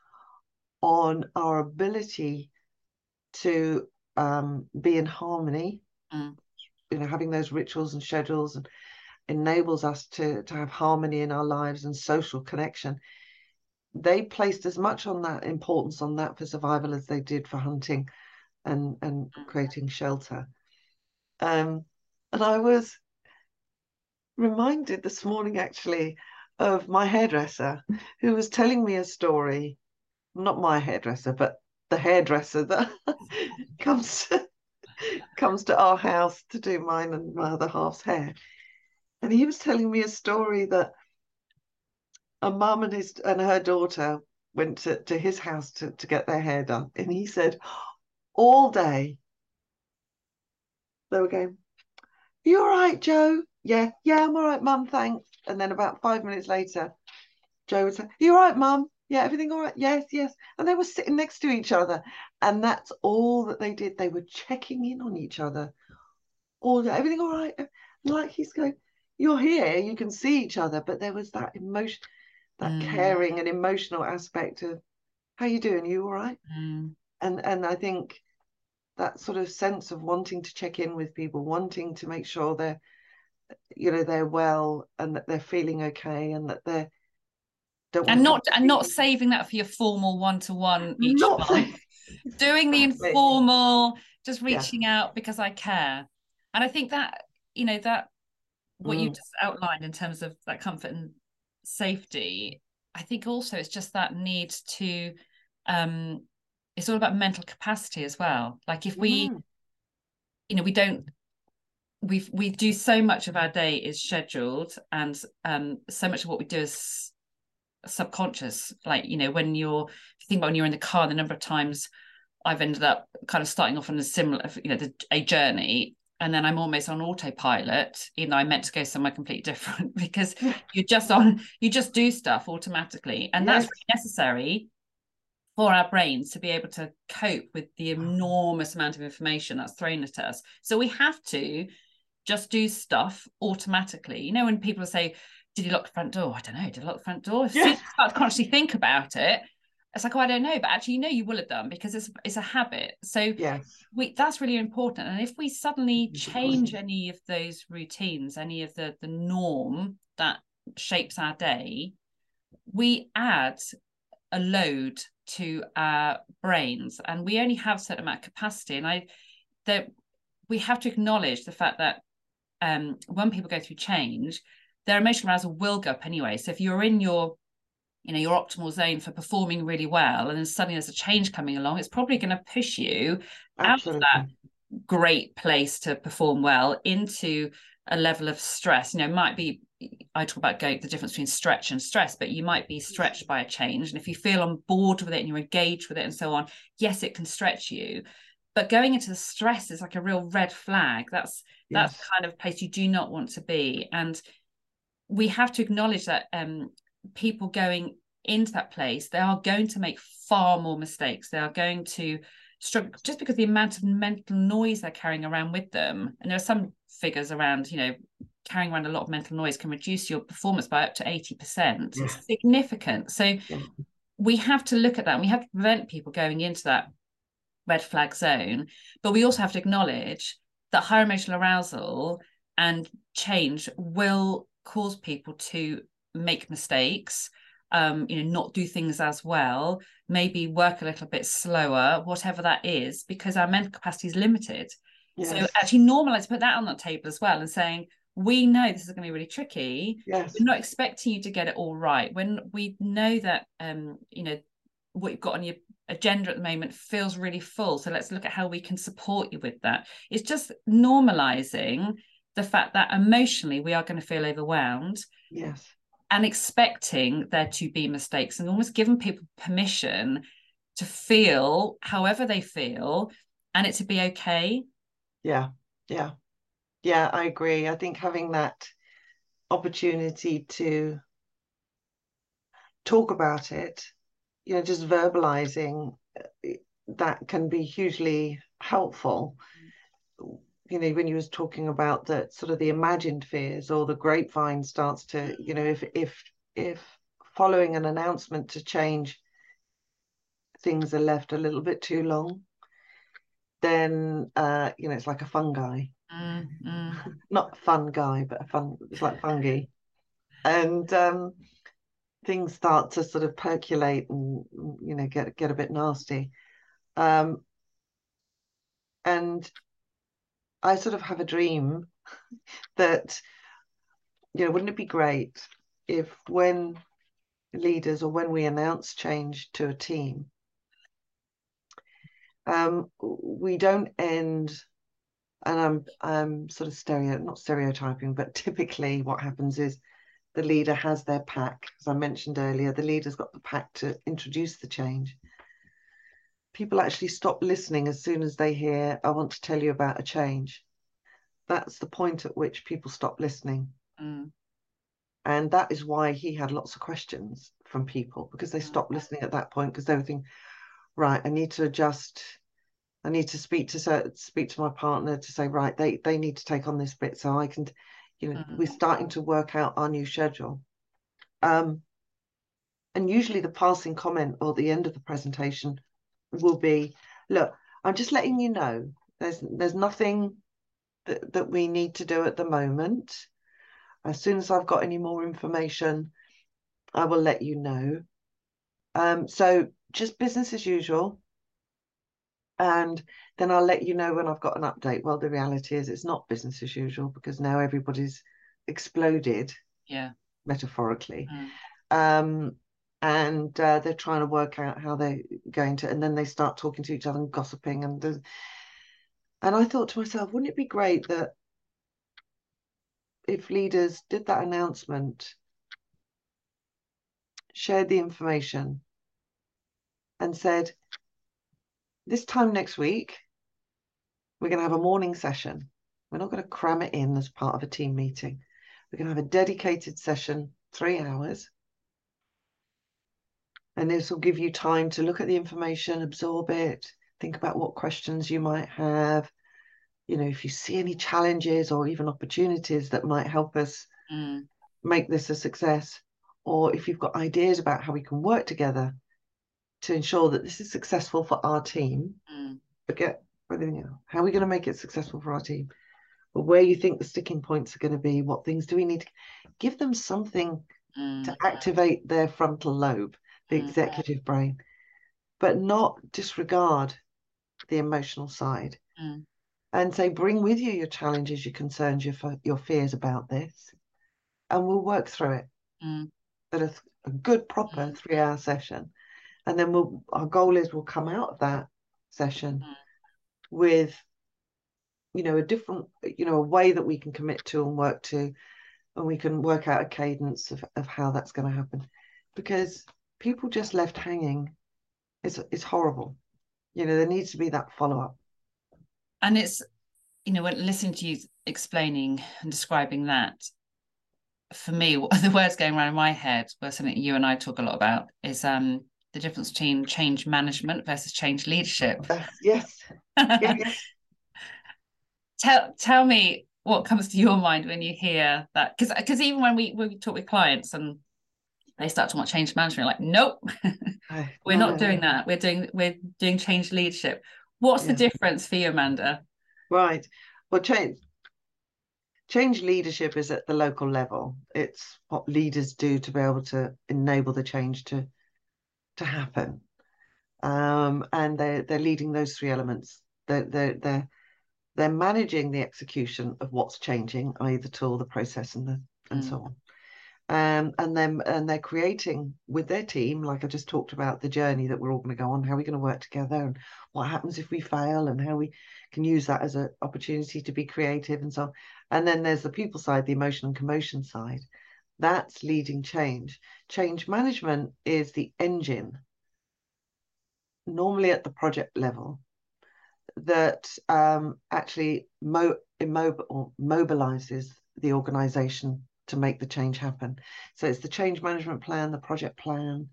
on our ability to um, be in harmony, mm. You know, having those rituals and schedules and enables us to, to have harmony in our lives and social connection. They placed as much on that importance on that for survival as they did for hunting and, and mm. creating shelter. Um, and I was reminded this morning actually of my hairdresser who was telling me a story, not my hairdresser, but the hairdresser that comes to, comes to our house to do mine and my other half's hair. And he was telling me a story that a mum and his and her daughter went to, to his house to, to get their hair done. And he said, all day they were going, You all right, Joe? Yeah, yeah, I'm all right, mum, thanks. And then about five minutes later, Joe would say, You all right, mum? Yeah, everything all right? Yes, yes. And they were sitting next to each other. And that's all that they did. They were checking in on each other. All everything all right? Like he's going, You're here, you can see each other. But there was that emotion, that mm. caring and emotional aspect of how you doing? You all right? Mm. And and I think that sort of sense of wanting to check in with people, wanting to make sure they're you know they're well and that they're feeling okay and that they're and not and not saving that for your formal one-to-one each not month doing the informal just reaching yeah. out because i care and i think that you know that what mm. you just outlined in terms of that comfort and safety i think also it's just that need to um it's all about mental capacity as well like if we mm. you know we don't we we do so much of our day is scheduled and um so much of what we do is subconscious like you know when you're if you think about when you're in the car the number of times i've ended up kind of starting off on a similar you know the, a journey and then i'm almost on autopilot even though i meant to go somewhere completely different because you're just on you just do stuff automatically and yes. that's really necessary for our brains to be able to cope with the enormous amount of information that's thrown at us so we have to just do stuff automatically. You know, when people say, Did you lock the front door? I don't know, did I lock the front door? If yeah. you start to consciously think about it, it's like, oh, I don't know, but actually, you know, you will have done because it's it's a habit. So yes, we that's really important. And if we suddenly change any of those routines, any of the the norm that shapes our day, we add a load to our brains, and we only have a certain amount of capacity. And I that we have to acknowledge the fact that um, when people go through change, their emotional arousal will go up anyway. So if you're in your you know your optimal zone for performing really well and then suddenly there's a change coming along it's probably going to push you Absolutely. out of that great place to perform well into a level of stress you know might be i talk about the difference between stretch and stress but you might be stretched by a change and if you feel on board with it and you're engaged with it and so on yes it can stretch you but going into the stress is like a real red flag that's yes. that's kind of place you do not want to be and we have to acknowledge that um, people going into that place they are going to make far more mistakes. They are going to struggle just because the amount of mental noise they're carrying around with them. And there are some figures around you know carrying around a lot of mental noise can reduce your performance by up to 80% yeah. it's significant. So we have to look at that. And we have to prevent people going into that red flag zone. But we also have to acknowledge that higher emotional arousal and change will cause people to make mistakes um, you know, not do things as well, maybe work a little bit slower, whatever that is, because our mental capacity is limited. Yes. So actually normalize, put that on the table as well and saying, we know this is going to be really tricky yes we're not expecting you to get it all right when we know that um you know what you've got on your agenda at the moment feels really full so let's look at how we can support you with that it's just normalizing the fact that emotionally we are going to feel overwhelmed yes. and expecting there to be mistakes and almost giving people permission to feel however they feel and it to be okay. Yeah yeah. Yeah i agree. I think having that opportunity to talk about it you know just verbalizing uh, that can be hugely helpful you know when you was talking about that sort of the imagined fears or the grapevine starts to you know if if if following an announcement to change things are left a little bit too long then uh you know it's like a fungi. Mm, mm. not fun guy but a fun it's like fungi. And um things start to sort of percolate and you know get get a bit nasty. Um and I sort of have a dream that, you know, wouldn't it be great if when leaders or when we announce change to a team, um, we don't end, and I'm I'm sort of stereo not stereotyping, but typically what happens is the leader has their pack. As I mentioned earlier, the leader's got the pack to introduce the change people actually stop listening as soon as they hear, I want to tell you about a change. That's the point at which people stop listening. Mm. And that is why he had lots of questions from people because they stopped mm. listening at that point because they were thinking, right, I need to adjust. I need to speak to speak to my partner to say, right, they they need to take on this bit so I can, you know, mm. we're starting to work out our new schedule. Um, and usually the passing comment or the end of the presentation will be, look, I'm just letting you know there's there's nothing that, that we need to do at the moment. As soon as I've got any more information, I will let you know. Um, so just business as usual. And then I'll let you know when I've got an update. Well, the reality is it's not business as usual because now everybody's exploded. Yeah. Metaphorically. Mm. Um, and uh, they're trying to work out how they're going to and then they start talking to each other and gossiping and and i thought to myself wouldn't it be great that if leaders did that announcement shared the information and said this time next week we're going to have a morning session. We're not going to cram it in as part of a team meeting. We're going to have a dedicated session three hours and this will give you time to look at the information, absorb it, think about what questions you might have. You know, if you see any challenges or even opportunities that might help us mm. make this a success, or if you've got ideas about how we can work together to ensure that this is successful for our team, mm. forget everything else. How are we going to make it successful for our team? Or where you think the sticking points are going to be, what things do we need to give them something mm. to activate their frontal lobe the mm. executive brain, but not disregard the emotional side. Mm. And say, bring with you your challenges, your concerns, your your fears about this, and we'll work through it mm. at a, a good, proper mm. three-hour session. And then we'll our goal is we'll come out of that session mm. with you know a different you know a way that we can commit to and work to and we can work out a cadence of, of how that's going to happen because people just left hanging it's it's horrible. You know there needs to be that follow-up. And it's you know when listening to you explaining and describing that for me the words going around in my head were something you and i talk a lot about is um the difference between change management versus change leadership. Yes. Yes tell tell me what comes to your mind when you hear that because because even when we when we talk with clients and they start to want change management like nope we're not doing that we're doing we're doing change leadership what's yeah. the difference for you amanda right well change change leadership is at the local level it's what leaders do to be able to enable the change to to happen um, and they're they're leading those three elements they're they're, they're they're managing the execution of what's changing, i.e., the tool, the process, and the and Mm. so on. Um, and then and they're creating with their team, like I just talked about, the journey that we're all going to go on, how we're going to work together, and what happens if we fail, and how we can use that as an opportunity to be creative and so on. And then there's the people side, the emotion and commotion side. That's leading change. Change management is the engine, normally at the project level, that um, actually mo- immob- mobilizes the organization to make the change happen. So it's the change management plan, the project plan,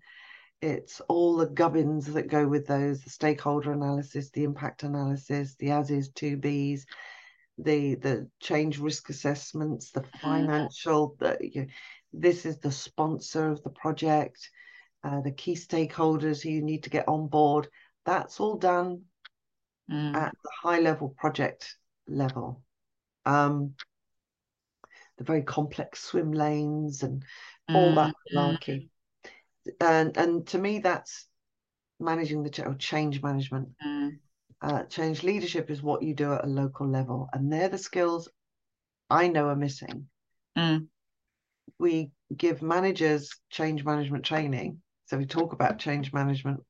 it's all the gubbins that go with those, the stakeholder analysis, the impact analysis, the as is to be's, the the change risk assessments, the financial, the you know, this is the sponsor of the project, uh, the key stakeholders who you need to get on board. That's all done Mm. at the high level project level. Um, the very complex swim lanes and all that Mm, mm, malarkey. And and to me, that's managing the ch- or change management. mm, Uh, change leadership is what you do at a local level, and they're the skills I know are missing. mm, We give managers change management training, so we talk about change management,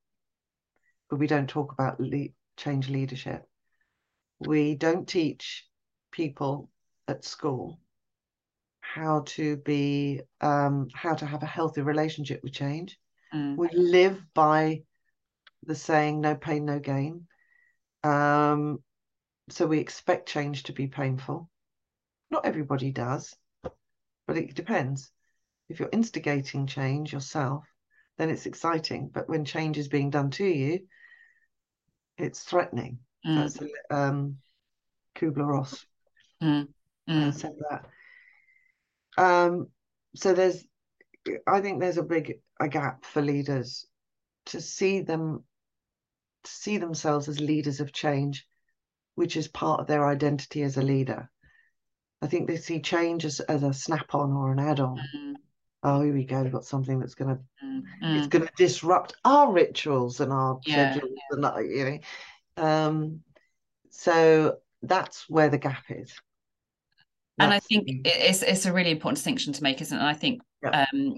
but we don't talk about le- change leadership. We don't teach people at school how to be um, how to have a healthy relationship with change. mm, We live by the saying "no pain, no gain." Um, so we expect change to be painful. Not everybody does, but it depends. If you're instigating change yourself, then it's exciting. But when change is being done to you, it's threatening. mm, That's um, Kubler Ross mm, mm, said that. Um, so there's, I think there's a big a gap for leaders to see them, to see themselves as leaders of change, which is part of their identity as a leader. I think they see change as, as a snap-on or an add-on. mm, Oh, here we go. We've got something that's going to mm, it's going to disrupt our rituals and our Yeah, schedules and you know. Um, so that's where the gap is. And I think it's it's a really important distinction to make, isn't it? And I think Yeah. um,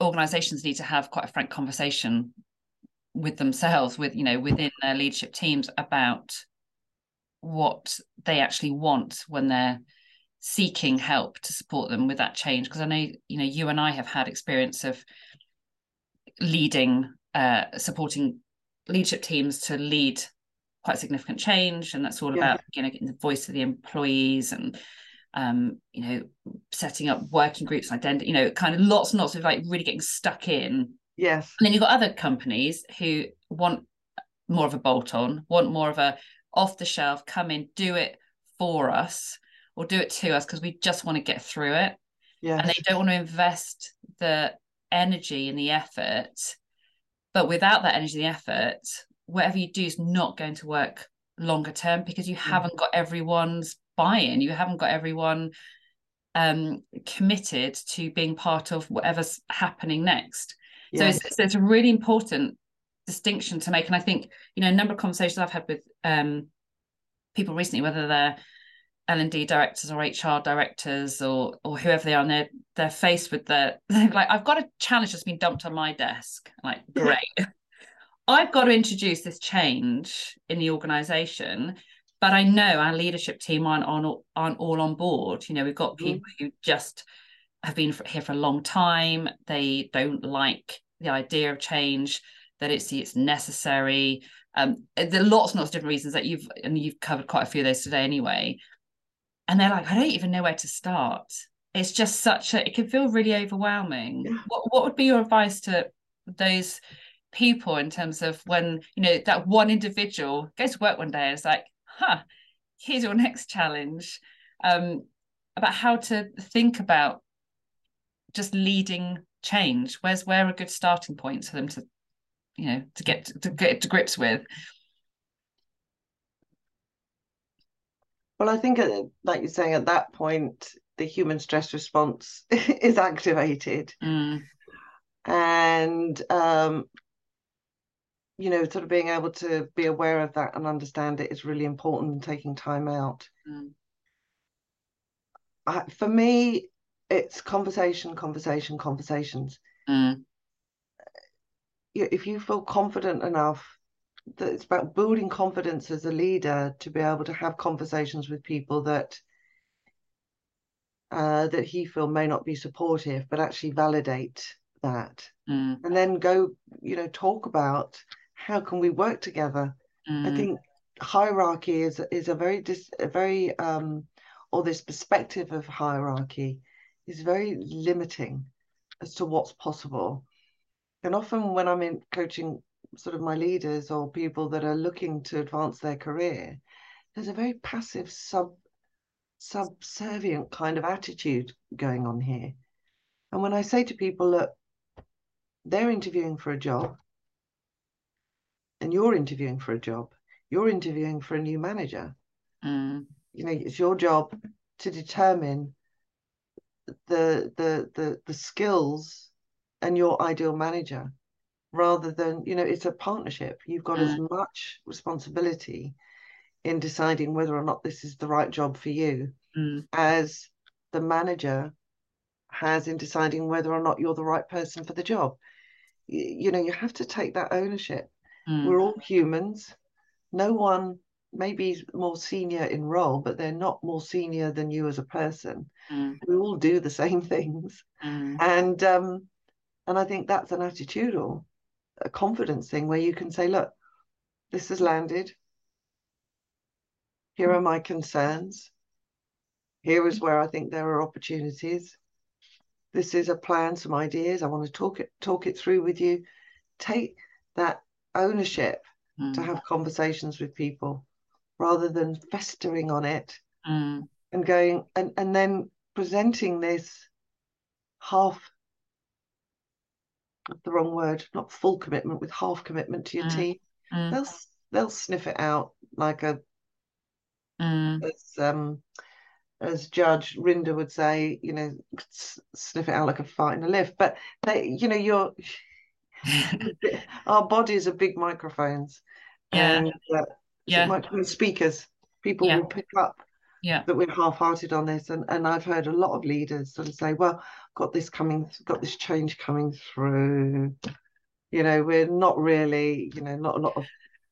organizations need to have quite a frank conversation with themselves, with you know, within their leadership teams about what they actually want when they're seeking help to support them with that change. Because I know you know you and I have had experience of leading, uh, supporting leadership teams to lead quite significant change, and that's all Yeah. about you know getting the voice of the employees and um, you know setting up working groups, identity, you know, kind of lots and lots of like really getting stuck in yes, and then you've got other companies who want more of a bolt on, want more of a off the shelf, come in, do it for us or do it to us because we just want to get through it. yes, And they don't want to invest the energy and the effort. But without that energy and the effort, whatever you do is not going to work longer term because you haven't got everyone's buy-in. You haven't got everyone um committed to being part of whatever's happening next. So it's, so it's a really important distinction to make. And I think, you know, a number of conversations I've had with um, people recently, whether they're L&D directors or HR directors or or whoever they are, and they're, they're faced with the, they're like, I've got a challenge that's been dumped on my desk. Like, great. I've got to introduce this change in the organization, but I know our leadership team aren't on aren't all on board. You know, we've got Mhm. people who just have been here for a long time. They don't like the idea of change. That it's it's necessary. Um, there are lots and lots of different reasons that you've and you've covered quite a few of those today anyway. And they're like, I don't even know where to start. It's just such a. It can feel really overwhelming. Yeah. What What would be your advice to those people in terms of when you know that one individual goes to work one day it's like, huh, here's your next challenge. Um, about how to think about just leading change. Where's where are good starting points for them to you know to get to get to grips with? Well, I think, uh, like you're saying, at that point, the human stress response is activated, Mm, and um, you know, sort of being able to be aware of that and understand it is really important and taking time out. Mm. I, for me, it's conversation, conversation, conversations. Mm. If you feel confident enough that it's about building confidence as a leader to be able to have conversations with people that uh, that he feel may not be supportive, but actually validate that, Mm. and then go, you know, talk about how can we work together. I Mm. think hierarchy is is a very dis, a very um, or this perspective of hierarchy is very limiting as to what's possible. And often when I'm in coaching sort of my leaders or people that are looking to advance their career, there's a very passive sub subservient kind of attitude going on here. And when I say to people that they're interviewing for a job and you're interviewing for a job, you're interviewing for a new manager. Mm. You know, it's your job to determine the the the the skills and your ideal manager rather than you know it's a partnership you've got as much responsibility in deciding whether or not this is the right job for you Mm. as the manager has in deciding whether or not you're the right person for the job you, you know you have to take that ownership Mm. we're all humans. No one may be more senior in role but they're not more senior than you as a person. Mm. we all do the same things. Mm. and um and i think that's an attitudinal a confidence thing where you can say look this has landed. Here are my concerns. Here is where i think there are opportunities. This is a plan some ideas. I want to talk it talk it through with you. Take that ownership to Mm. have conversations with people rather than festering on it Mm. and going and, and then presenting this half the wrong word not full commitment with half commitment to your Mm. team Mm. they'll they'll sniff it out like a Mm. as um as Judge Rinder would say, you know, sniff it out like a fart in a lift. But they, you know, you're our bodies are big microphones, Yeah. and uh, Yeah. microphone speakers. People Yeah. will pick up Yeah. that we're half-hearted on this, and and I've heard a lot of leaders sort of say, "Well, got this coming, got this change coming through." You know, we're not really, you know, not a lot of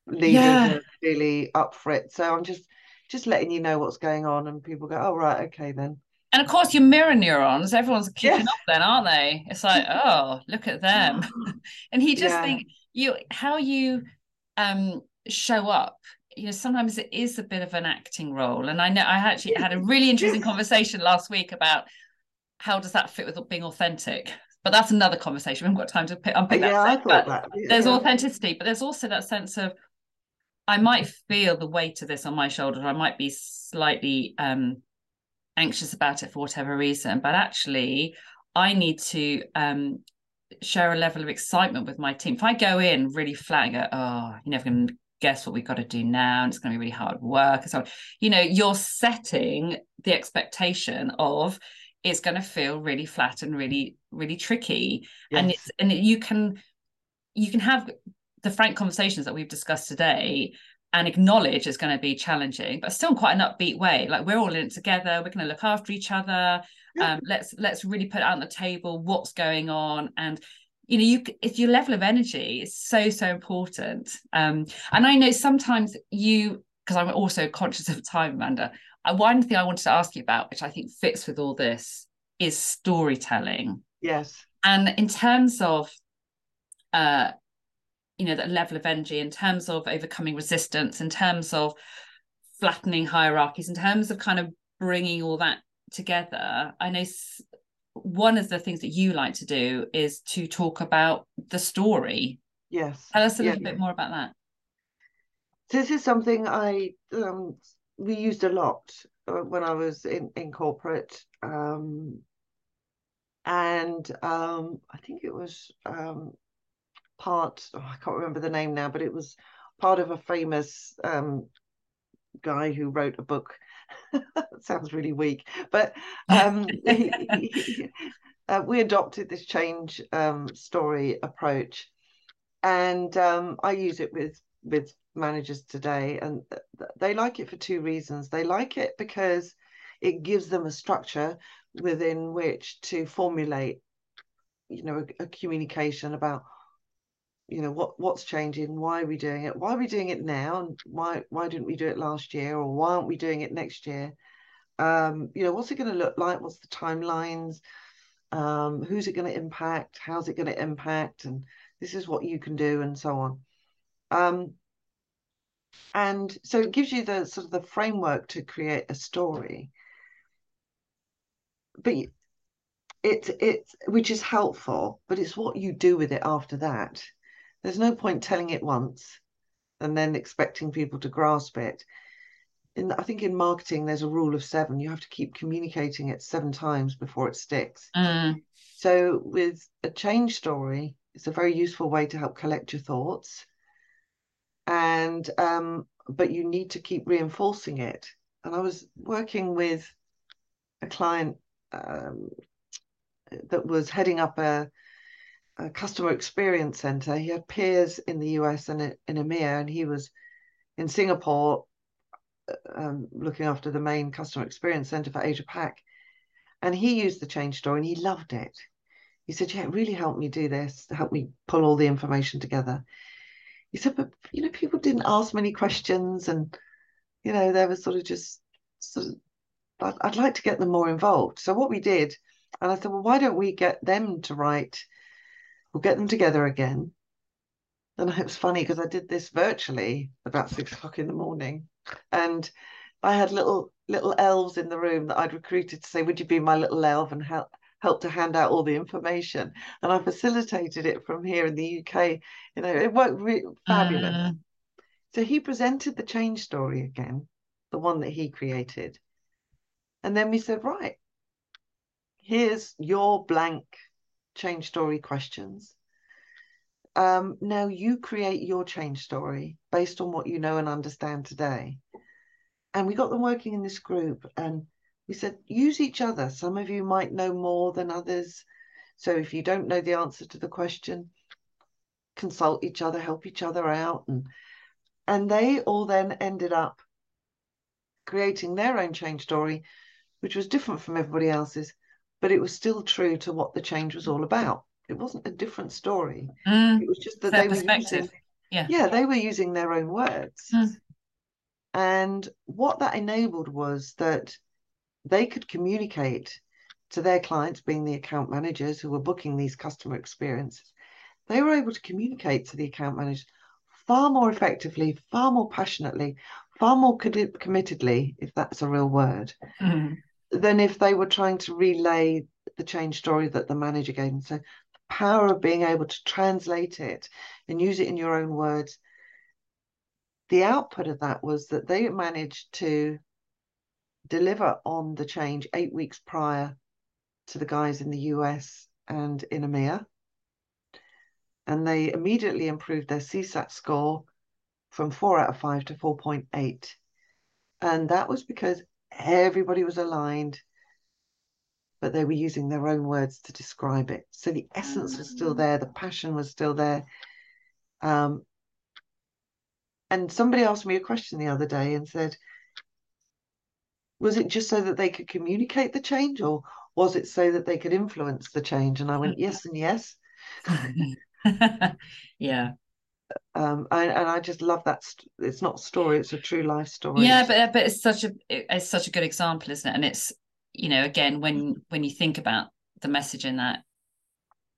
leaders Yeah. are really up for it. So I'm just just letting you know what's going on, and people go, "Oh, right, okay then." And of course, your mirror neurons, everyone's kicking Yes. off then, aren't they? It's like, oh, look at them. And he just Yeah. think you how you um show up. You know, sometimes it is a bit of an acting role. And I know I actually had a really interesting conversation last week about how does that fit with being authentic. But that's another conversation. We haven't got time to pick, unpick that. yeah, I thought that. Yeah, there's authenticity, but there's also that sense of I might feel the weight of this on my shoulders. I might be slightly um, anxious about it for whatever reason, but actually, I need to um, share a level of excitement with my team. If I go in really flat and go, "Oh, you're never going to guess what we've got to do now," and it's going to be really hard work, and so on, you know, you're setting the expectation of it's going to feel really flat and really, really tricky, and it's and you can you can have the frank conversations that we've discussed today and acknowledge it's going to be challenging but still in quite an upbeat way. Like we're all in it together we're going to look after each other. Um let's let's really put out on the table what's going on. And you know you it's your level of energy is so so important um and i know sometimes you because i'm also conscious of time amanda uh, one thing i wanted to ask you about which i think fits with all this is storytelling. Yes. and in terms of uh you know that level of energy in terms of overcoming resistance in terms of flattening hierarchies in terms of kind of bringing all that together i know one of the things that you like to do is to talk about the story Yes. tell us a Yeah. little bit more about that This is something I um, we used a lot uh, when I was in in corporate, um, and um, I think it was um, part. Oh, I can't remember the name now, but it was part of a famous um, guy who wrote a book. Sounds really weak, but um, he- he- uh, we adopted this change um, story approach. and um, I use it with with managers today, and they like it for two reasons. They like it because it gives them a structure within which to formulate, you know, a, a communication about, you know, what what's changing, why are we doing it, why are we doing it now, and why why didn't we do it last year, or why aren't we doing it next year? Um, you know, what's it going to look like? What's the timelines? Um, who's it going to impact? How's it going to impact? And this is what you can do, and so on. Um, and so it gives you the sort of the framework to create a story but it's it's which is helpful but it's what you do with it after that there's no point telling it once and then expecting people to grasp it in i think in marketing there's a rule of seven you have to keep communicating it seven times before it sticks mm. so with a change story it's a very useful way to help collect your thoughts and um, but you need to keep reinforcing it. And I was working with a client um, that was heading up a, a, customer experience center. He had peers in the US and in EMEA, and he was in Singapore um, looking after the main customer experience center for Asia Pac. And he used the change story and he loved it. He said, Yeah, it really helped me do this, helped me pull all the information together he said, but you know, people didn't ask many questions, and you know, they were sort of just sort of. I'd, I'd like to get them more involved. So what we did, and I said, well, why don't we get them to write? We'll get them together again. And it was funny because I did this virtually about six o'clock in the morning, and I had little little elves in the room that I'd recruited to say, "Would you be my little elf and help helped to hand out all the information. And I facilitated it from here in the UK. You know, it worked really fabulous. Uh... So he presented the change story again, the one that he created. And then we said, right, here's your blank change story questions. Um, now you create your change story based on what you know and understand today. And we got them working in this group, and we said use each other. Some of you might know more than others. So if you don't know the answer to the question, consult each other, help each other out. And, and they all then ended up creating their own change story, which was different from everybody else's, but it was still true to what the change was all about. It wasn't a different story. Mm, it was just that they were using, yeah. yeah, they were using their own words. Mm. And what that enabled was that they could communicate to their clients, being the account managers who were booking these customer experiences, they were able to communicate to the account managers far more effectively, far more passionately, far more committedly, if that's a real word, mm-hmm. Than if they were trying to relay the change story that the manager gave them. So the power of being able to translate it and use it in your own words. The output of that was that they managed to deliver on the change eight weeks prior to the guys in the US and in EMEA. And they immediately improved their CSAT score from four out of five to 4.8. And that was because everybody was aligned, but they were using their own words to describe it. So the essence was still there, the passion was still there. Um, and somebody asked me a question the other day and said, was it just so that they could communicate the change or was it so that they could influence the change and i went yes and yes yeah um and, and i just love that st- it's not story it's a true life story. Yeah but but it's such a it's such a good example isn't it? And it's you know again when when you think about the message in that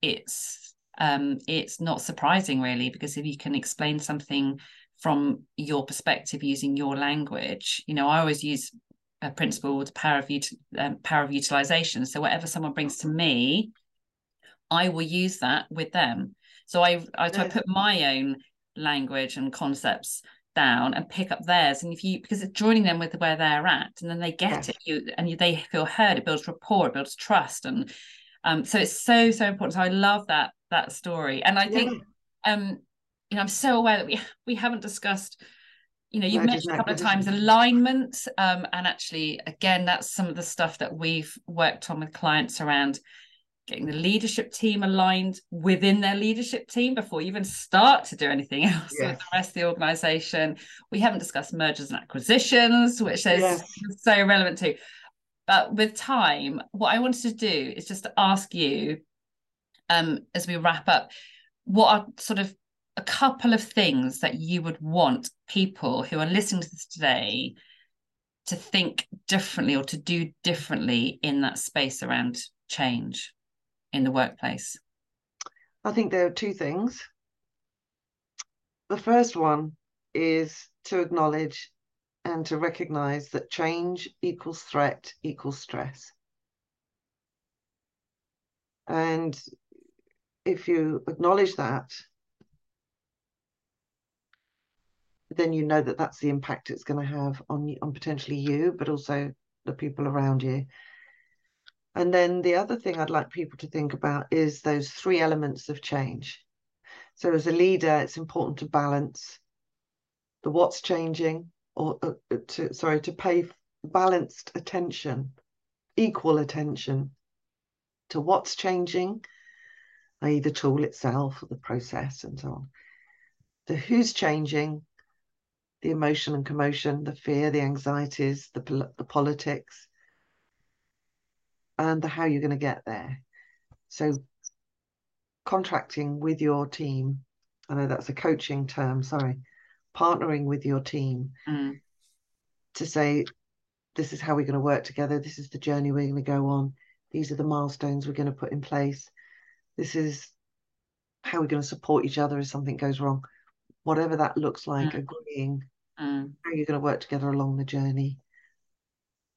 it's um it's not surprising really because if you can explain something from your perspective using your language you know i always use a principle the power of um, power of utilization. So whatever someone brings to me i will use that with them so i i, I put my own language and concepts down and pick up theirs. And if you because it's joining them with where they're at and then they get yes. it you and you, they feel heard it builds rapport it builds trust. And um so it's so so important. So i love that that story. And i yeah. think um you know i'm so aware that we we haven't discussed you know you've mentioned a couple of times alignment um, and actually again that's some of the stuff that we've worked on with clients around getting the leadership team aligned within their leadership team before you even start to do anything else yes. with the rest of the organization. We haven't discussed mergers and acquisitions, which is yes. so relevant too. But with time, what I wanted to do is just to ask you, um, as we wrap up, what are sort of a couple of things that you would want people who are listening to this today to think differently or to do differently in that space around change? In the workplace? I think there are two things. The first one is to acknowledge and to recognize that change equals threat equals stress. And if you acknowledge that, then you know that that's the impact it's going to have on on potentially you, but also the people around you. And then the other thing I'd like people to think about is those three elements of change. So as a leader, it's important to balance the what's changing or uh, uh to sorry to pay balanced attention, equal attention to what's changing, i.e. the tool itself, or the process and so on. The who's changing, the emotion and commotion, the fear, the anxieties, the, the politics, and the how you're going to get there. So contracting with your team, I know that's a coaching term, sorry, partnering with your team mm. to say, this is how we're going to work together. This is the journey we're going to go on. These are the milestones we're going to put in place. This is how we're going to support each other if something goes wrong. Whatever that looks like, mm. agreeing mm. how you're going to work together along the journey,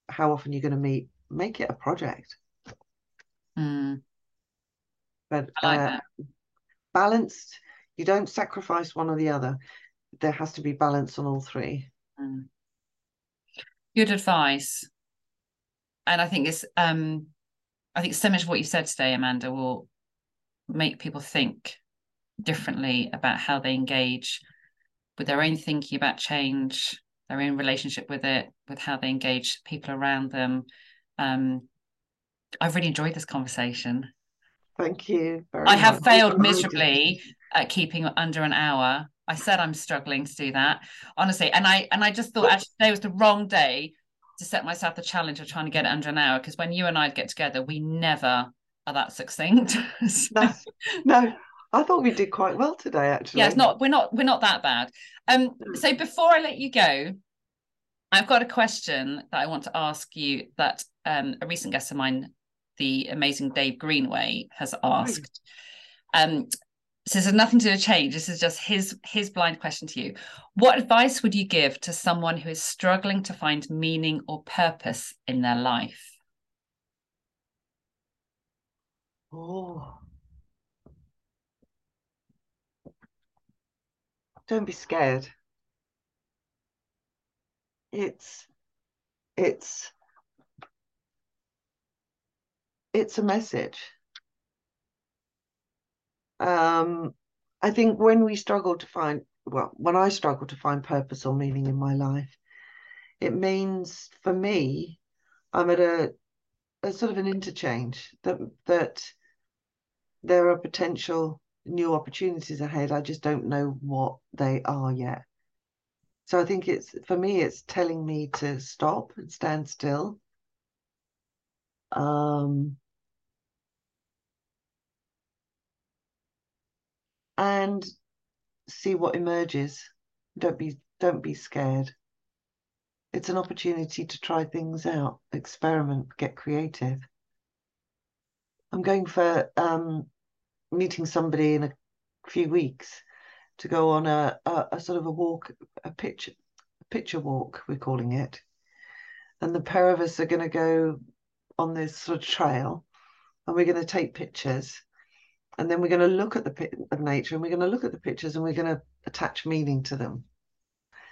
how often you're going to meet, make it a project. Mm. But like uh, balanced, you don't sacrifice one or the other. There has to be balance on all three. Mm. Good advice. And I think it's um I think so much of what you said today, Amanda, will make people think differently about how they engage with their own thinking about change, their own relationship with it, with how they engage people around them. Um, I've really enjoyed this conversation. Thank you. I have failed miserably at keeping under an hour. I said I'm struggling to do that, honestly. And I and I just thought actually today was the wrong day to set myself the challenge of trying to get it under an hour because when you and I get together, we never are that succinct. no, no, I thought we did quite well today, actually. Yeah, it's not. We're not. We're not that bad. Um. So before I let you go, I've got a question that I want to ask you that um, a recent guest of mine the amazing Dave Greenway has asked. Um, so this has nothing to do with change. This is just his his blind question to you. What advice would you give to someone who is struggling to find meaning or purpose in their life? Oh. Don't be scared. It's it's it's a message. Um, I think when we struggle to find, well, when I struggle to find purpose or meaning in my life, it means for me, I'm at a, a sort of an interchange that that there are potential new opportunities ahead. I just don't know what they are yet. So I think it's for me, it's telling me to stop and stand still. Um, and see what emerges. Don't be don't be scared. It's an opportunity to try things out, experiment, get creative. I'm going for um, meeting somebody in a few weeks to go on a, a, a sort of a walk, a picture, a picture walk, we're calling it. And the pair of us are going to go on this sort of trail and we're going to take pictures and then we're going to look at the picture of nature and we're going to look at the pictures and we're going to attach meaning to them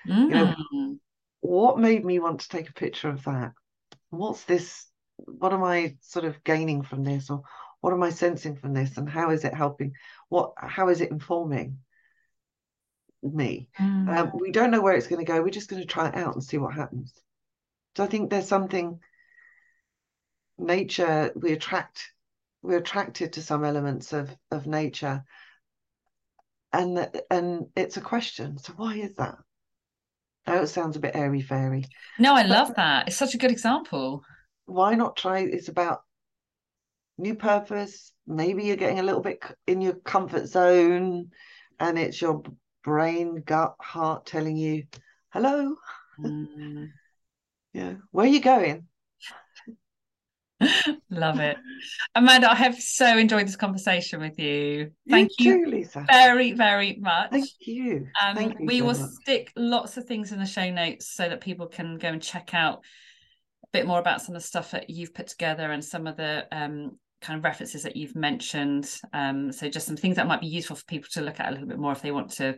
mm. you know mm. what made me want to take a picture of that what's this what am i sort of gaining from this or what am i sensing from this and how is it helping what how is it informing me mm. um, we don't know where it's going to go we're just going to try it out and see what happens so i think there's something nature we attract we're attracted to some elements of of nature. And and it's a question so why is that? I know it sounds a bit airy fairy. No i love that. It's such a good example. Why not try it's about new purpose. Maybe you're getting a little bit in your comfort zone and it's your brain gut heart telling you hello. Mm. yeah. Where are you going Love it. Amanda, I have so enjoyed this conversation with you. Thank you, you too, Lisa. very, very much. Thank you. Um, Thank you we so will much. stick lots of things in the show notes so that people can go and check out a bit more about some of the stuff that you've put together and some of the um, kind of references that you've mentioned. Um, so just some things that might be useful for people to look at a little bit more if they want to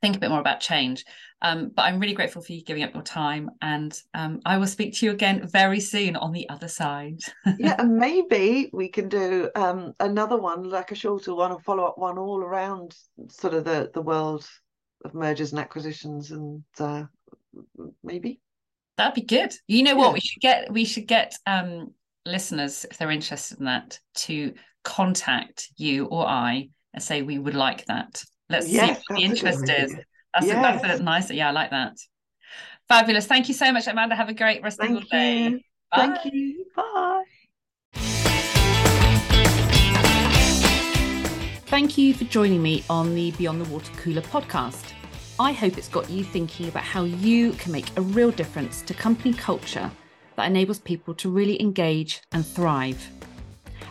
think a bit more about change. Um, but I'm really grateful for you giving up your time, and um, I will speak to you again very soon on the other side. yeah, and maybe we can do um, another one, like a shorter one, a follow up one, all around sort of the the world of mergers and acquisitions, and uh, maybe that'd be good. You know what? Yeah. We should get we should get um, listeners if they're interested in that to contact you or I and say we would like that. Let's yes, see what the interest is. That's, yes. a, that's a nice, yeah, I like that. Fabulous. Thank you so much, Amanda. Have a great rest Thank of the day. Bye. Thank you. Bye. Thank you for joining me on the Beyond the Water Cooler podcast. I hope it's got you thinking about how you can make a real difference to company culture that enables people to really engage and thrive.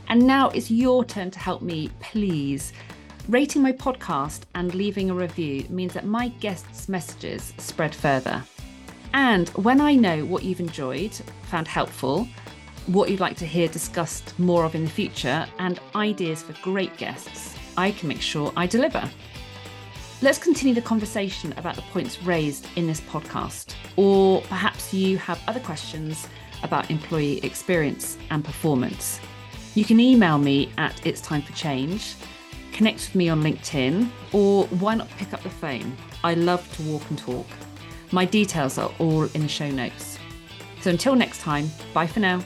And now it's your turn to help me, please Rating my podcast and leaving a review means that my guests' messages spread further. And when I know what you've enjoyed, found helpful, what you'd like to hear discussed more of in the future, and ideas for great guests, I can make sure I deliver. Let's continue the conversation about the points raised in this podcast, or perhaps you have other questions about employee experience and performance. You can email me at it's time for change connect with me on LinkedIn, or why not pick up the phone? I love to walk and talk. My details are all in the show notes. So until next time, bye for now.